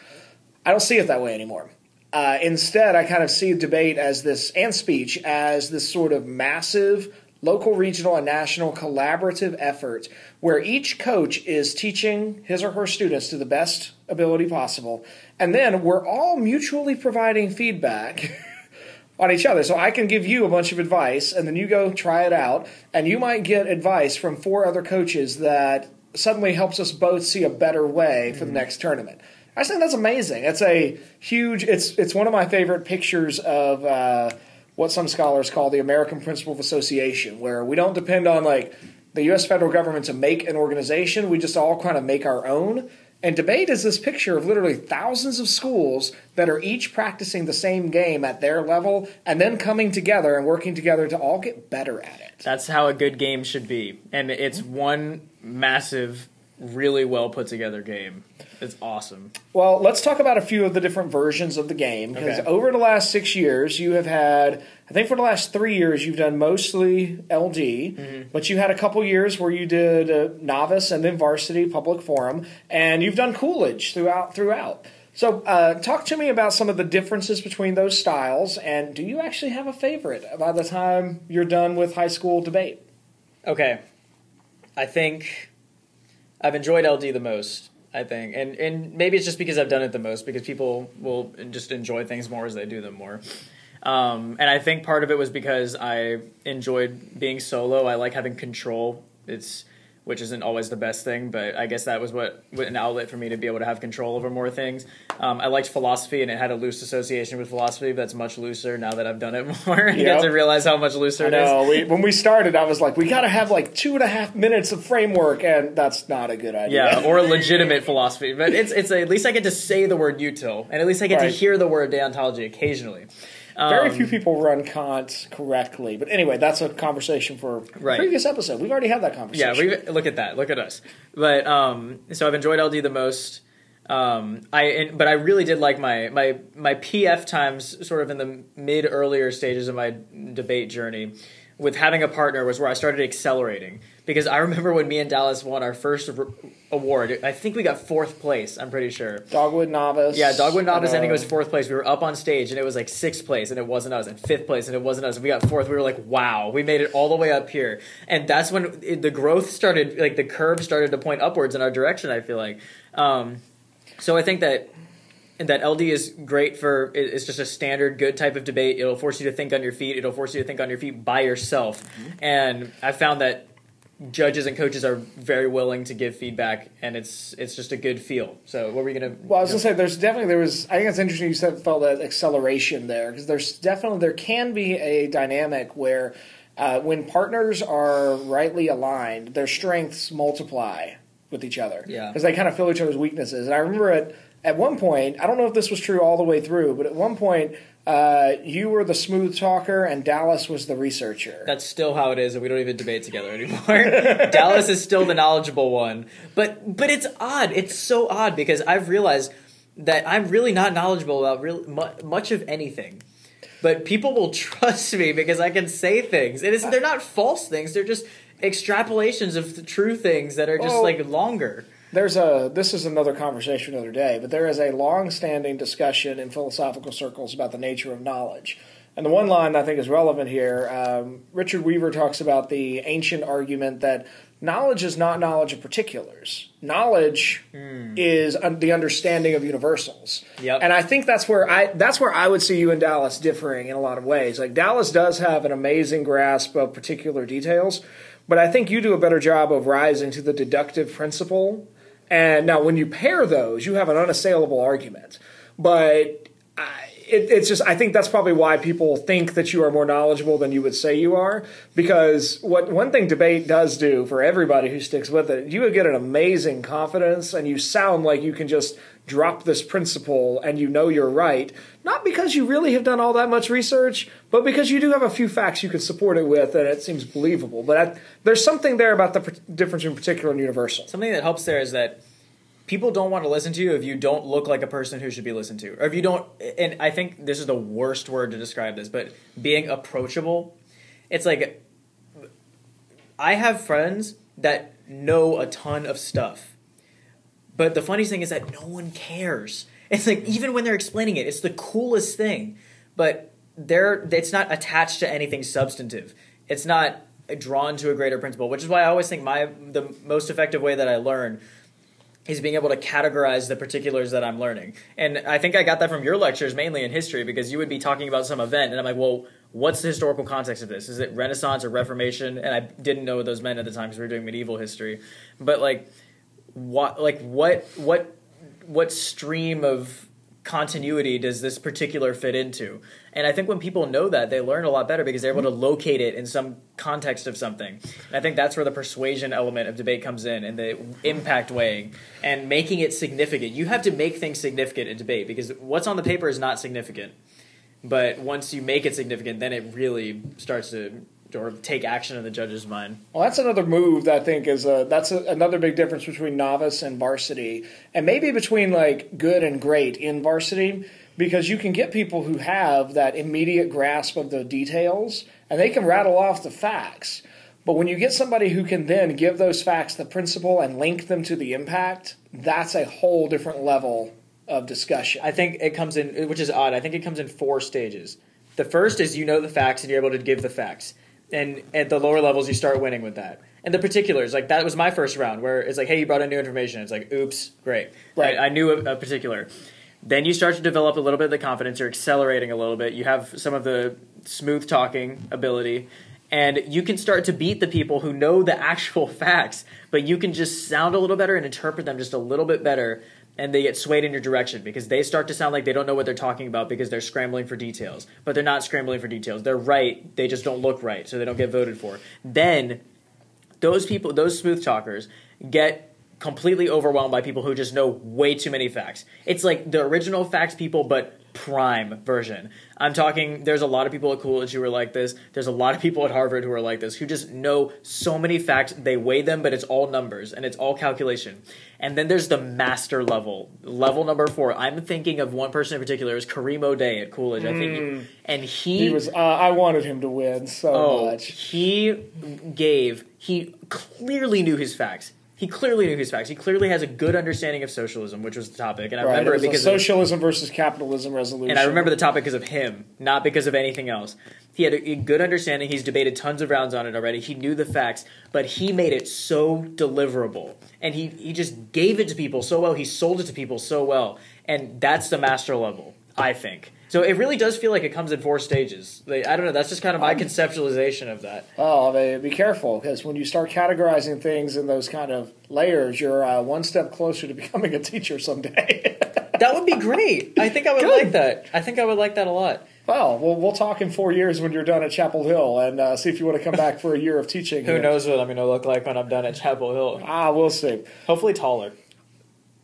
I don't see it that way anymore. Uh, instead, I kind of see debate as this and speech as this sort of massive local, regional, and national collaborative effort where each coach is teaching his or her students to the best ability possible, and then we're all mutually providing feedback. On each other. So I can give you a bunch of advice, and then you go try it out, and you might get advice from four other coaches that suddenly helps us both see a better way for the next tournament. I think that's amazing. It's a huge. It's it's one of my favorite pictures of uh, what some scholars call the American Principle of Association, where we don't depend on like the U.S. federal government to make an organization. We just all kind of make our own. And debate is this picture of literally thousands of schools that are each practicing the same game at their level, and then coming together and working together to all get better at it. That's how a good game should be, and it's one massive, really well put together game. It's awesome. Well, let's talk about a few of the different versions of the game because Okay. over the last six years, you have had, I think for the last three years, you've done mostly LD, Mm-hmm. but you had a couple years where you did uh, novice and then varsity public forum, and you've done Coolidge throughout. Throughout. So, uh, talk to me about some of the differences between those styles, and do you actually have a favorite by the time you're done with high school debate? Okay, I think I've enjoyed LD the most. I think, and and maybe it's just because I've done it the most because people will just enjoy things more as they do them more. Um, and I think part of it was because I enjoyed being solo. I like having control. It's which isn't always the best thing, but I guess that was what, what an outlet for me to be able to have control over more things. Um, I liked philosophy, and it had a loose association with philosophy. But that's much looser now that I've done it more. you Yep. get to realize how much looser I it is. We, when we started, I was like, we got to have like two and a half minutes of framework, and that's not a good idea. Yeah, or a legitimate philosophy. But it's it's at least I get to say the word util, and at least I get Right. to hear the word deontology occasionally. Very Um, few people run Kant correctly. But anyway, that's a conversation for Right. previous episode. We've already had that conversation. Yeah, we look at that. Look at us. But um, so I've enjoyed LD the most. Um, I and, but I really did like my my my PF times, sort of in the mid earlier stages of my debate journey. With having a partner was where I started accelerating because I remember when me and Dallas won our first r- award. I think we got fourth place. I'm pretty sure. Dogwood Novice. Yeah, Dogwood Novice uh, ending was fourth place. We were up on stage and it was like sixth place and it wasn't us, and fifth place and it wasn't us. And we got fourth. We were like, wow, we made it all the way up here. And that's when it, the growth started, like the curve started to point upwards in our direction, I feel like. Um, so I think that. And that LD is great for it's just a standard good type of debate. It'll force you to think on your feet. It'll force you to think on your feet by yourself. And I found that judges and coaches are very willing to give feedback, and it's it's just a good feel. So, what were you gonna? Well, I was gonna say there's definitely there was. I think it's interesting you said felt that acceleration there because there's definitely there can be a dynamic where uh, when partners are rightly aligned, their strengths multiply with each other. Yeah. because they kind of fill each other's weaknesses. And I remember at at one point, I don't know if this was true all the way through, but at one point. Uh, you were the smooth talker, and Dallas was the researcher. That's still how it is, and we don't even debate together anymore. Dallas is still the knowledgeable one, but but it's odd. It's so odd because I've realized that I'm really not knowledgeable about real mu- much of anything. But people will trust me because I can say things, and it's, they're not false things. They're just extrapolations of the true things that are just Oh. like longer. There's a this is another conversation another day, but there is a long-standing discussion in philosophical circles about the nature of knowledge. And the one line I think is relevant here, um, Richard Weaver talks about the ancient argument that knowledge is not knowledge of particulars. Knowledge is un- the understanding of universals. Yep. And I think that's where I that's where I would see you and Dallas differing in a lot of ways. Like Dallas does have an amazing grasp of particular details, but I think you do a better job of rising to the deductive principle. And now when you pair those, you have an unassailable argument. But I, it, it's just I think that's probably why people think that you are more knowledgeable than you would say you are. Because what one thing debate does do for everybody who sticks with it, you get an amazing confidence, and you sound like you can just drop this principle and you know you're right. Not because you really have done all that much research, but because you do have a few facts you can support it with, and it seems believable. But I, there's something there about the difference between particular and universal. Something that helps there is that people don't want to listen to you if you don't look like a person who should be listened to, or if you don't. And I think this is the worst word to describe this, but being approachable. It's like I have friends that know a ton of stuff, but the funniest thing is that no one cares. It's like even when they're explaining it, it's the coolest thing, but they're it's not attached to anything substantive. It's not drawn to a greater principle, which is why I always think my the most effective way that I learn is being able to categorize the particulars that I'm learning. And I think I got that from your lectures mainly in history because you would be talking about some event and I'm like, well, what's the historical context of this? Is it Renaissance or Reformation? And I didn't know those meant at the time because we were doing medieval history. But like, what, like what, what, what stream of continuity does this particular fit into? And I think when people know that, they learn a lot better because they're able to locate it in some context of something. And I think that's where the persuasion element of debate comes in and the impact weighing and making it significant. You have to make things significant in debate because what's on the paper is not significant. But once you make it significant, then it really starts to or take action in the judge's mind. Well, that's another move that I think is a, that's a, another big difference between novice and varsity, and maybe between like good and great in varsity, because you can get people who have that immediate grasp of the details and they can rattle off the facts. But when you get somebody who can then give those facts the principle and link them to the impact, that's a whole different level of discussion. I think it comes in, which is odd. I think it comes in four stages. The first is you know the facts and you're able to give the facts and at the lower levels you start winning with that. And the particulars like that was my first round where it's like hey you brought in new information. It's like oops great. Right. I, I knew a, a, particular. Then you start to develop a little bit of the confidence. You're accelerating a little bit. You have some of the smooth talking ability. And you can start to beat the people who know the actual facts but you can just sound a little better and interpret them just a little bit better and they get swayed in your direction because they start to sound like they don't know what they're talking about because they're scrambling for details. But they're not scrambling for details. They're right, they just don't look right, so they don't get voted for. Then those people, those smooth talkers, get completely overwhelmed by people who just know way too many facts. It's like the original facts people, but prime version. I'm talking, there's a lot of people at Coolidge who are like this. There's a lot of people at Harvard who are like this, who just know so many facts. They weigh them, but it's all numbers and it's all calculation. And then there's the master level, level number four. I'm thinking of one person in particular, is Kareem O'Day at Coolidge. I think, Mm. and he, he was. Uh, I wanted him to win so oh, much. he gave, he clearly knew his facts. He clearly knew his facts. He clearly has a good understanding of socialism, which was the topic. And I Right, remember it it was a because of- socialism versus capitalism resolution. and I remember the topic because of him, not because of anything else. He had a, a good understanding. He's debated tons of rounds on it already. He knew the facts, but he made it so deliverable, and he he just gave it to people so well. He sold it to people so well, and that's the master level, I think. So it really does feel like it comes in four stages. Like, I don't know. That's just kind of my conceptualization of that. Oh, I mean, be careful because when you start categorizing things in those kind of layers, you're uh, one step closer to becoming a teacher someday. That would be great. I think I would Good. like that. I think I would like that a lot. well, we'll we'll talk in four years when you're done at Chapel Hill and uh, see if you want to come back for a year of teaching. Who here. knows what I'm going to look like when I'm done at Chapel Hill? Ah, we'll see. Hopefully taller.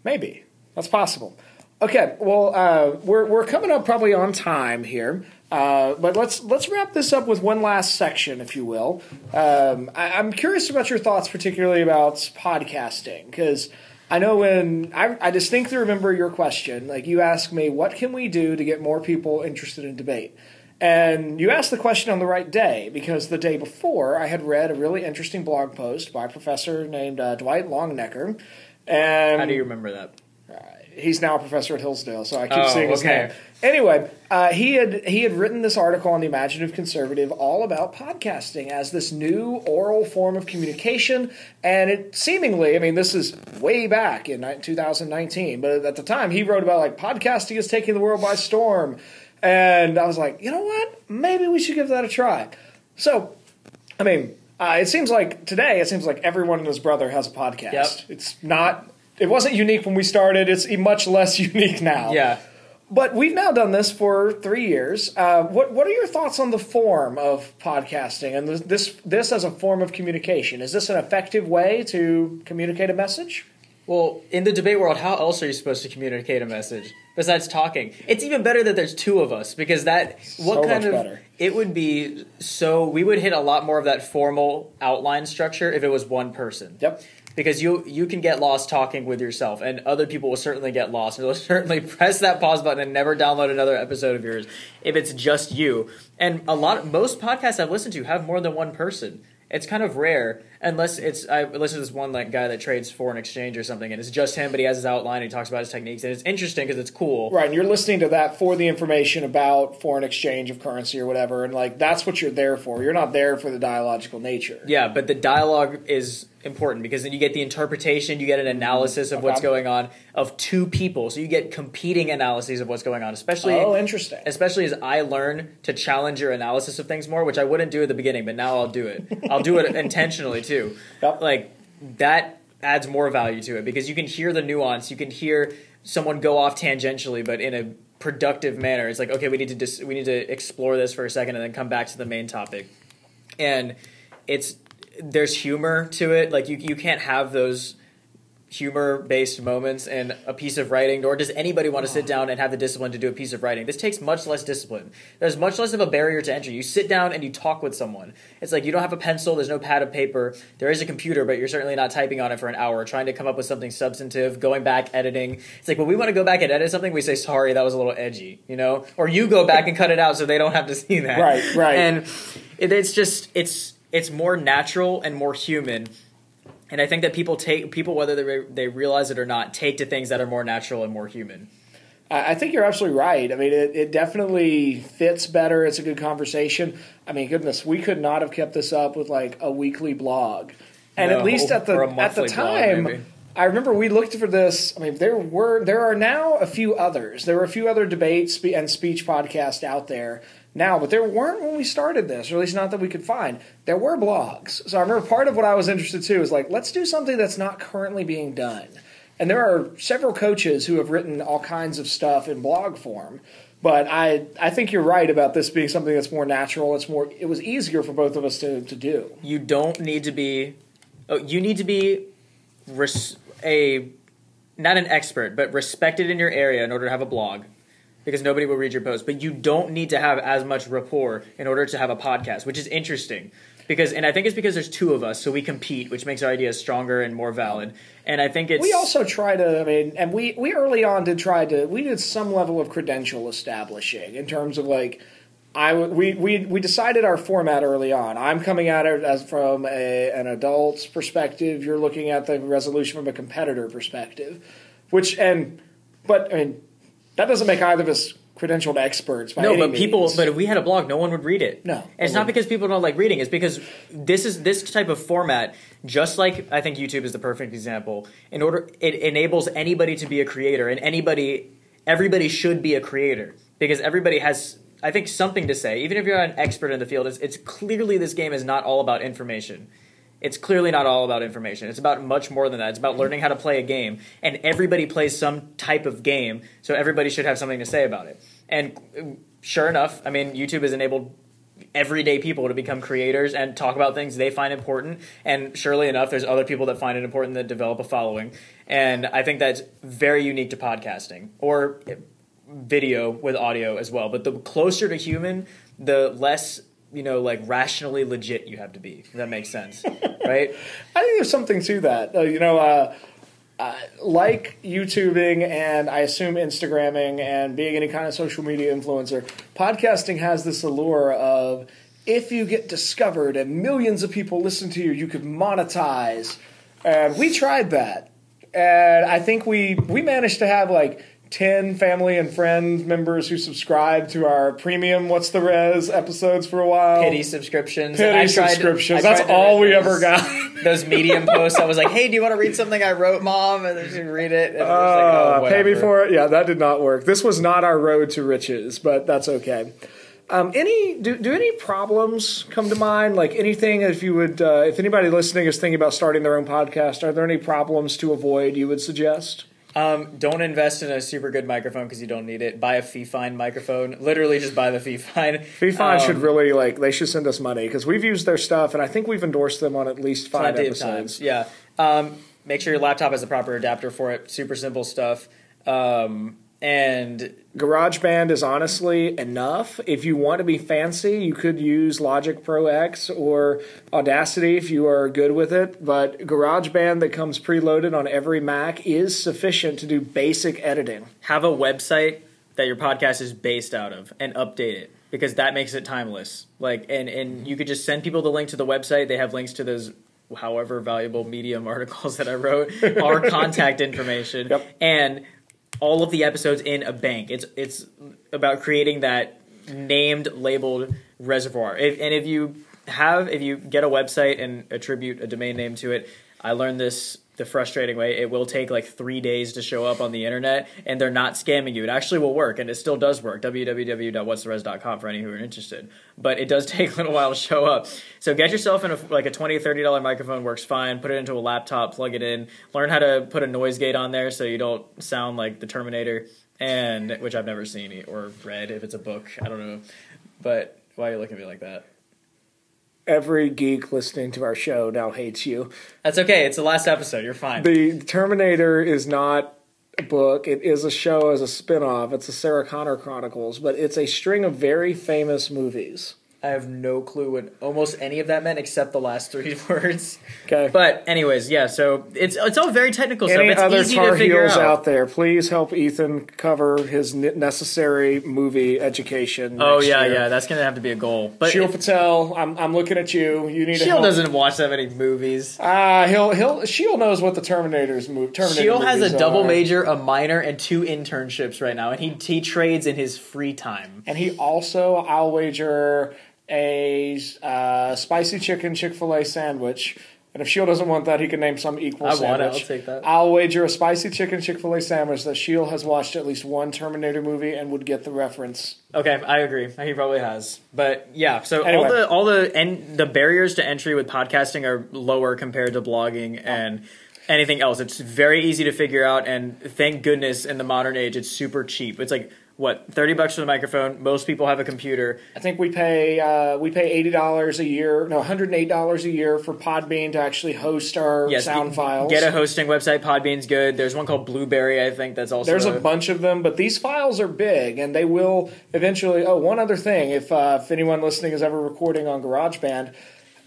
Maybe that's possible. Okay, well, uh, we're we're coming up probably on time here, uh, but let's let's wrap this up with one last section, if you will. Um, I, I'm curious about your thoughts, particularly about podcasting, because I know when I, I distinctly remember your question. Like you asked me, what can we do to get more people interested in debate? And you asked the question on the right day because the day before I had read a really interesting blog post by a professor named uh, Dwight Longnecker. And How do you remember that? He's now a professor at Hillsdale, so I keep Oh, seeing his okay. name. Anyway, uh, he had he had written this article on the Imaginative Conservative all about podcasting as this new oral form of communication, and it seemingly, I mean, this is way back in ni- 2019, but at the time he wrote about like podcasting is taking the world by storm, and I was like, you know what, maybe we should give that a try. So, I mean. Uh, it seems like today, it seems like everyone and his brother has a podcast. Yep. It's not. It wasn't unique when we started. It's much less unique now. Yeah. but we've now done this for three years. Uh, what what are your thoughts on the form of podcasting and this, this this as a form of communication? Is this an effective way to communicate a message? Well, in the debate world, how else are you supposed to communicate a message besides talking? It's even better that there's two of us because that what So kind much of better. it would be so we would hit a lot more of that formal outline structure if it was one person. Yep. Because you you can get lost talking with yourself, and other people will certainly get lost. They'll certainly press that pause button and never download another episode of yours if it's just you. And a lot, most podcasts I've listened to have more than one person. It's kind of rare, unless it's I listened to this one like guy that trades foreign exchange or something, and it's just him, but he has his outline and he talks about his techniques, and it's interesting because it's cool. Right, and you're listening to that for the information about foreign exchange of currency or whatever, and like that's what you're there for. You're not there for the dialogical nature. Yeah, but the dialogue is important because then you get the interpretation, you get an analysis of what's going on of two people, so you get competing analyses of what's going on, especially Oh, interesting. especially as I learn to challenge your analysis of things more, which I wouldn't do at the beginning, but now I'll do it. I'll do it intentionally too. Yep. Like that adds more value to it because you can hear the nuance, you can hear someone go off tangentially, but in a productive manner. It's like, okay, we need to dis- we need to explore this for a second and then come back to the main topic. And it's there's humor to it. Like you you can't have those humor based moments and a piece of writing, nor does anybody want to sit oh. down and have the discipline to do a piece of writing. This takes much less discipline. There's much less of a barrier to entry. You sit down and you talk with someone. It's like you don't have a pencil, there's no pad of paper, there is a computer, but you're certainly not typing on it for an hour, trying to come up with something substantive, going back, editing. It's like when we want to go back and edit something, we say, sorry, that was a little edgy, you know? Or you go back and cut it out so they don't have to see that. Right, right. And it's just, it's, it's more natural and more human and I think that people take people whether they they realize it or not take to things that are more natural and more human. I I think you're absolutely right. I mean, it, it definitely fits better. It's a good conversation. I mean, goodness, we could not have kept this up with like a weekly blog, and No, at least at the at the monthly blog, time. I remember we looked for this. I mean, there were there are now a few others. There were a few other debates and speech podcasts out there now, but there weren't when we started this, or at least not that we could find. There were blogs. So I remember part of what I was interested too is like, let's do something that's not currently being done. And there are several coaches who have written all kinds of stuff in blog form. But I, I think you're right about this being something that's more natural. It's more. It was easier for both of us to, to do. You don't need to be oh, you need to be res- a not an expert, but respected in your area in order to have a blog. Because nobody will read your post, but you don't need to have as much rapport in order to have a podcast, which is interesting. Because, and I think it's because there's two of us, so we compete, which makes our ideas stronger and more valid. And I think it's We also try to, I mean, and we, we early on did try to, we did some level of credential establishing in terms of like, I, we, we we decided our format early on. I'm coming at it as from a, an adult's perspective. You're looking at the resolution from a competitor perspective, which and but I mean that doesn't make either of us credentialed experts. By No, but people. But if we had a blog, no one would read it. No, it's not because people don't like reading. It's because this is this type of format. Just like I think YouTube is the perfect example. In order, it enables anybody to be a creator, and anybody, everybody should be a creator because everybody has. I think something to say, even if you're not an expert in the field. It's, it's clearly this game is not all about information. It's clearly not all about information. It's about much more than that. It's about learning how to play a game. And everybody plays some type of game, so everybody should have something to say about it. And uh, sure enough, I mean, YouTube has enabled everyday people to become creators and talk about things they find important. And surely enough, there's other people that find it important that develop a following. And I think that's very unique to podcasting or video with audio as well. But the closer to human, the less you know, like rationally legit you have to be. That makes sense, right? I think there's something to that. Uh, you know, uh, uh, like YouTubing and I assume Instagramming and being any kind of social media influencer, podcasting has this allure of if you get discovered and millions of people listen to you, you could monetize. And we tried that. And I think we we managed to have like 10 family and friend members who subscribe to our premium what's the res episodes for a while. Pity subscriptions. Pity I tried- subscriptions. I That's all we those- ever got. Those medium posts. I was like, "Hey, do you want to read something I wrote, Mom?" And then she'd read it. And it was Uh, like, oh, pay me for it. Yeah, that did not work. This was not our road to riches, but that's okay. Um, any do, do any problems come to mind? Like anything, if you would, uh, if anybody listening is thinking about starting their own podcast, are there any problems to avoid? You would suggest? Um, don't invest in a super good microphone because you don't need it. Buy a Fifine microphone. Literally, just buy the Fifine. Fifine Um, should really like they should send us money because we've used their stuff and I think we've endorsed them on at least five episodes. times. Yeah. Um, make sure your laptop has a proper adapter for it. Super simple stuff. Um, and GarageBand is honestly enough. If you want to be fancy, you could use Logic Pro X or Audacity if you are good with it. But GarageBand that comes preloaded on every Mac is sufficient to do basic editing. have a website that your podcast is based out of and update it because that makes it timeless. Like and and you could just send people the link to the website. They have links to those however valuable medium articles that I wrote, our contact information Yep. and all of the episodes in a bank. It's it's about creating that named labeled reservoir. If, and if you have if you get a website and attribute a domain name to it, I learned this the frustrating way. It will take like three days to show up on the internet, and they're not scamming you. It actually will work, and it still does work. www.whatstheres.com for any who are interested. But it does take a little while to show up. So get yourself in a like a twenty thirty dollar microphone works fine. Put it into a laptop, plug it in. Learn how to put a noise gate on there so you don't sound like the Terminator. And which I've never seen or read. If it's a book, I don't know. But why are you looking at me like that? Every geek listening to our show now hates you. That's okay. It's the last episode. You're fine. The Terminator is not a book. It is a show as a spin-off. It's the Sarah Connor Chronicles, but it's a string of very famous movies. I have no clue what almost any of that meant except the last three words. Okay. But anyways, yeah. So it's it's all very technical Any stuff. It's other easy Tar to figure Heels out. out. there, please help Ethan cover his necessary movie education. Oh yeah, year. yeah. That's gonna have to be a goal. But if- Patel, I'm, I'm looking at you. You need help. doesn't watch that many movies. Ah, he'll he'll Shield knows what the Terminator's move. Terminator Shield has a double are. major, a minor, and two internships right now, and he he trades in his free time. and he also, I'll wager a uh, spicy chicken Chick Fil A sandwich. And if Shield doesn't want that, he can name some equal I want it. I'll take that. I'll wager a spicy chicken Chick Fil A sandwich that Shield has watched at least one Terminator movie and would get the reference. Okay, I agree. He probably has. But yeah, so Anyway. all the all the and the barriers to entry with podcasting are lower compared to blogging and anything else. It's very easy to figure out and thank goodness in the modern age it's super cheap. It's like what, 30 bucks for the microphone. Most people have a computer. I think we pay uh, we pay eighty dollars a year, no, one hundred eight dollars a year for Podbean to actually host our Yes, sound files. Get a hosting website. Podbean's good. There's one called Blubrry, I think that's also There's a bunch of them, but these files are big, and they will eventually. Oh, one other thing: if uh, if anyone listening is ever recording on GarageBand,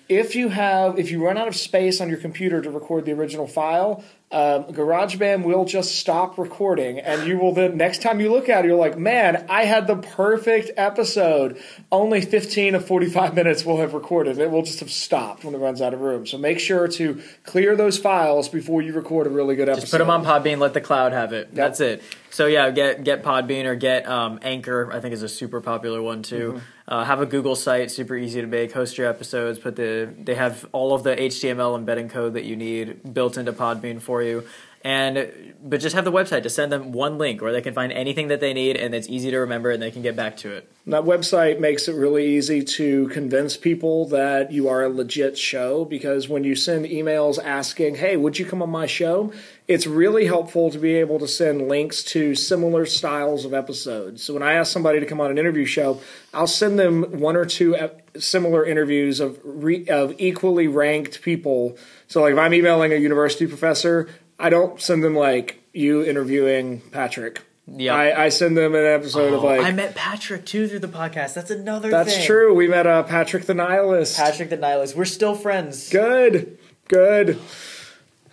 if you have if you run out of space on your computer to record the original file, um, GarageBand will just stop recording, and you will then next time you look at it, you're like, man, I had the perfect episode. Only 15 of 45 minutes will have recorded. It will just have stopped when it runs out of room. So make sure to clear those files before you record a really good episode. Just put them on Podbean. Let the cloud have it. That's it. So yeah, get get Podbean or get um, Anchor. I think is a super popular one too. Mm-hmm. Uh, have a Google site, super easy to make. Host your episodes. Put the they have all of the HTML embedding code that you need built into Podbean for you. And but just have the website to send them one link where they can find anything that they need and it's easy to remember and they can get back to it. That website makes it really easy to convince people that you are a legit show because when you send emails asking, hey, would you come on my show? It's really helpful to be able to send links to similar styles of episodes. So when I ask somebody to come on an interview show, I'll send them one or two similar interviews of, re- of equally ranked people. So, like if I'm emailing a university professor, I don't send them like you interviewing Patrick. Yeah. I, I send them an episode of like I met Patrick too through the podcast. That's another that's thing. true. We met uh, Patrick the Nihilist. Patrick the Nihilist. We're still friends. Good, good.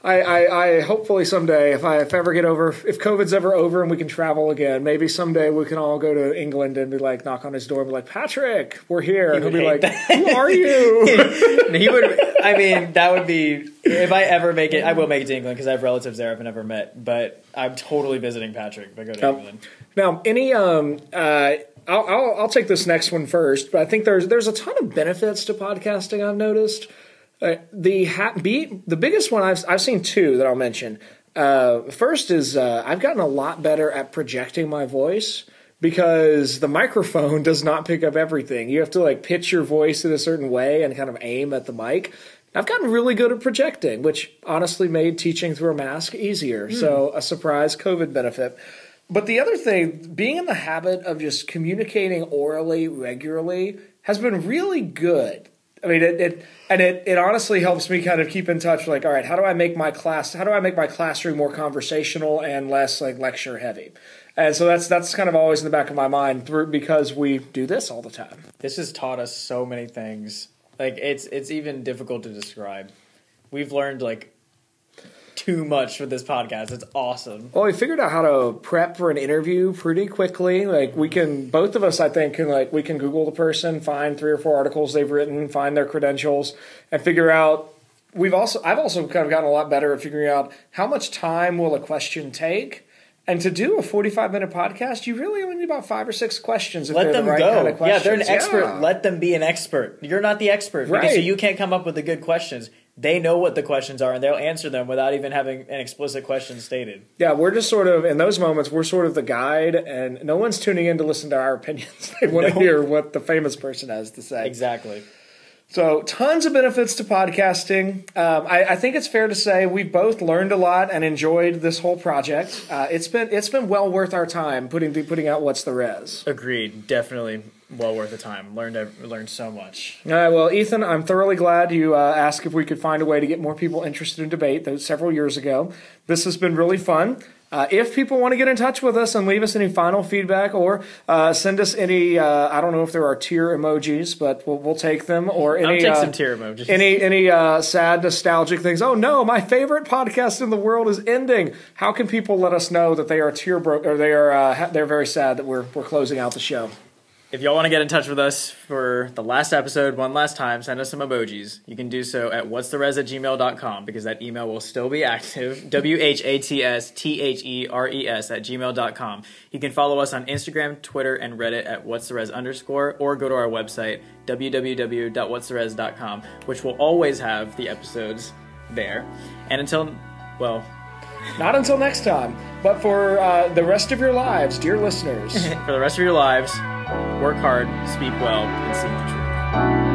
I, I, I hopefully someday, if I if ever get over, if COVID's ever over and we can travel again, maybe someday we can all go to England and be like, knock on his door and be like, Patrick, we're here. And he'll be like, who are you? he would. I mean, that would be if I ever make it. I will make it to England because I have relatives there I've never met. But I'm totally visiting Patrick if I go to Yep. England. now, any um, uh, I'll, I'll I'll take this next one first, but I think there's there's a ton of benefits to podcasting. I've noticed. Uh, the ha- be, the biggest one I've I've seen two that I'll mention. Uh, first is uh, I've gotten a lot better at projecting my voice because the microphone does not pick up everything. You have to like pitch your voice in a certain way and kind of aim at the mic. I've gotten really good at projecting, which honestly made teaching through a mask easier. So, a surprise COVID benefit. But the other thing, being in the habit of just communicating orally regularly has been really good. I mean, it, it and it, it honestly helps me kind of keep in touch. Like, all right, how do I make my class? How do I make my classroom more conversational and less like lecture heavy? And so that's that's kind of always in the back of my mind because we do this all the time. This has taught us so many things. Like it's it's even difficult to describe. We've learned like too much for this podcast. It's awesome. Well, we figured out how to prep for an interview pretty quickly. Like we can, both of us, I think, can like we can Google the person, find three or four articles they've written, find their credentials, and figure out. We've also, I've also kind of gotten a lot better at figuring out how much time will a question take. And to do a 45 minute podcast, you really only need about five or six questions. If Let them the right go. Kind of yeah, they're an expert. Yeah. Let them be an expert. You're not the expert Right. so you can't come up with the good questions. They know what the questions are and they'll answer them without even having an explicit question stated. Yeah, we're just sort of in those moments. We're sort of the guide, and no one's tuning in to listen to our opinions. They want to No. hear what the famous person has to say. Exactly. So, tons of benefits to podcasting. Um, I, I think it's fair to say we've both learned a lot and enjoyed this whole project. Uh, it's been it's been well worth our time putting putting out what's the res. Agreed. Definitely well worth the time. Learned learned so much. All right, well, Ethan, I'm thoroughly glad you uh, asked if we could find a way to get more people interested in debate. That several years ago. This has been really fun. Uh, if people want to get in touch with us and leave us any final feedback or uh, send us any, uh, I don't know if there are tear emojis, but we'll, we'll take them. Or any, I'll take uh, some tear emojis. Any any uh, sad, nostalgic things? Oh no, my favorite podcast in the world is ending. How can people let us know that they are tear broke or they are uh, they're very sad that we're we're closing out the show? If y'all want to get in touch with us for the last episode one last time, send us some emojis. You can do so at what's the res at gmail.com because that email will still be active. W H A T S T H E R E S at gmail.com. You can follow us on Instagram, Twitter, and Reddit at what's the res underscore or go to our website, www.what'stheres.com, which will always have the episodes there. And until, well, Not until next time, but for uh, the rest of your lives, dear listeners. for the rest of your lives, work hard, speak well, and seek the truth.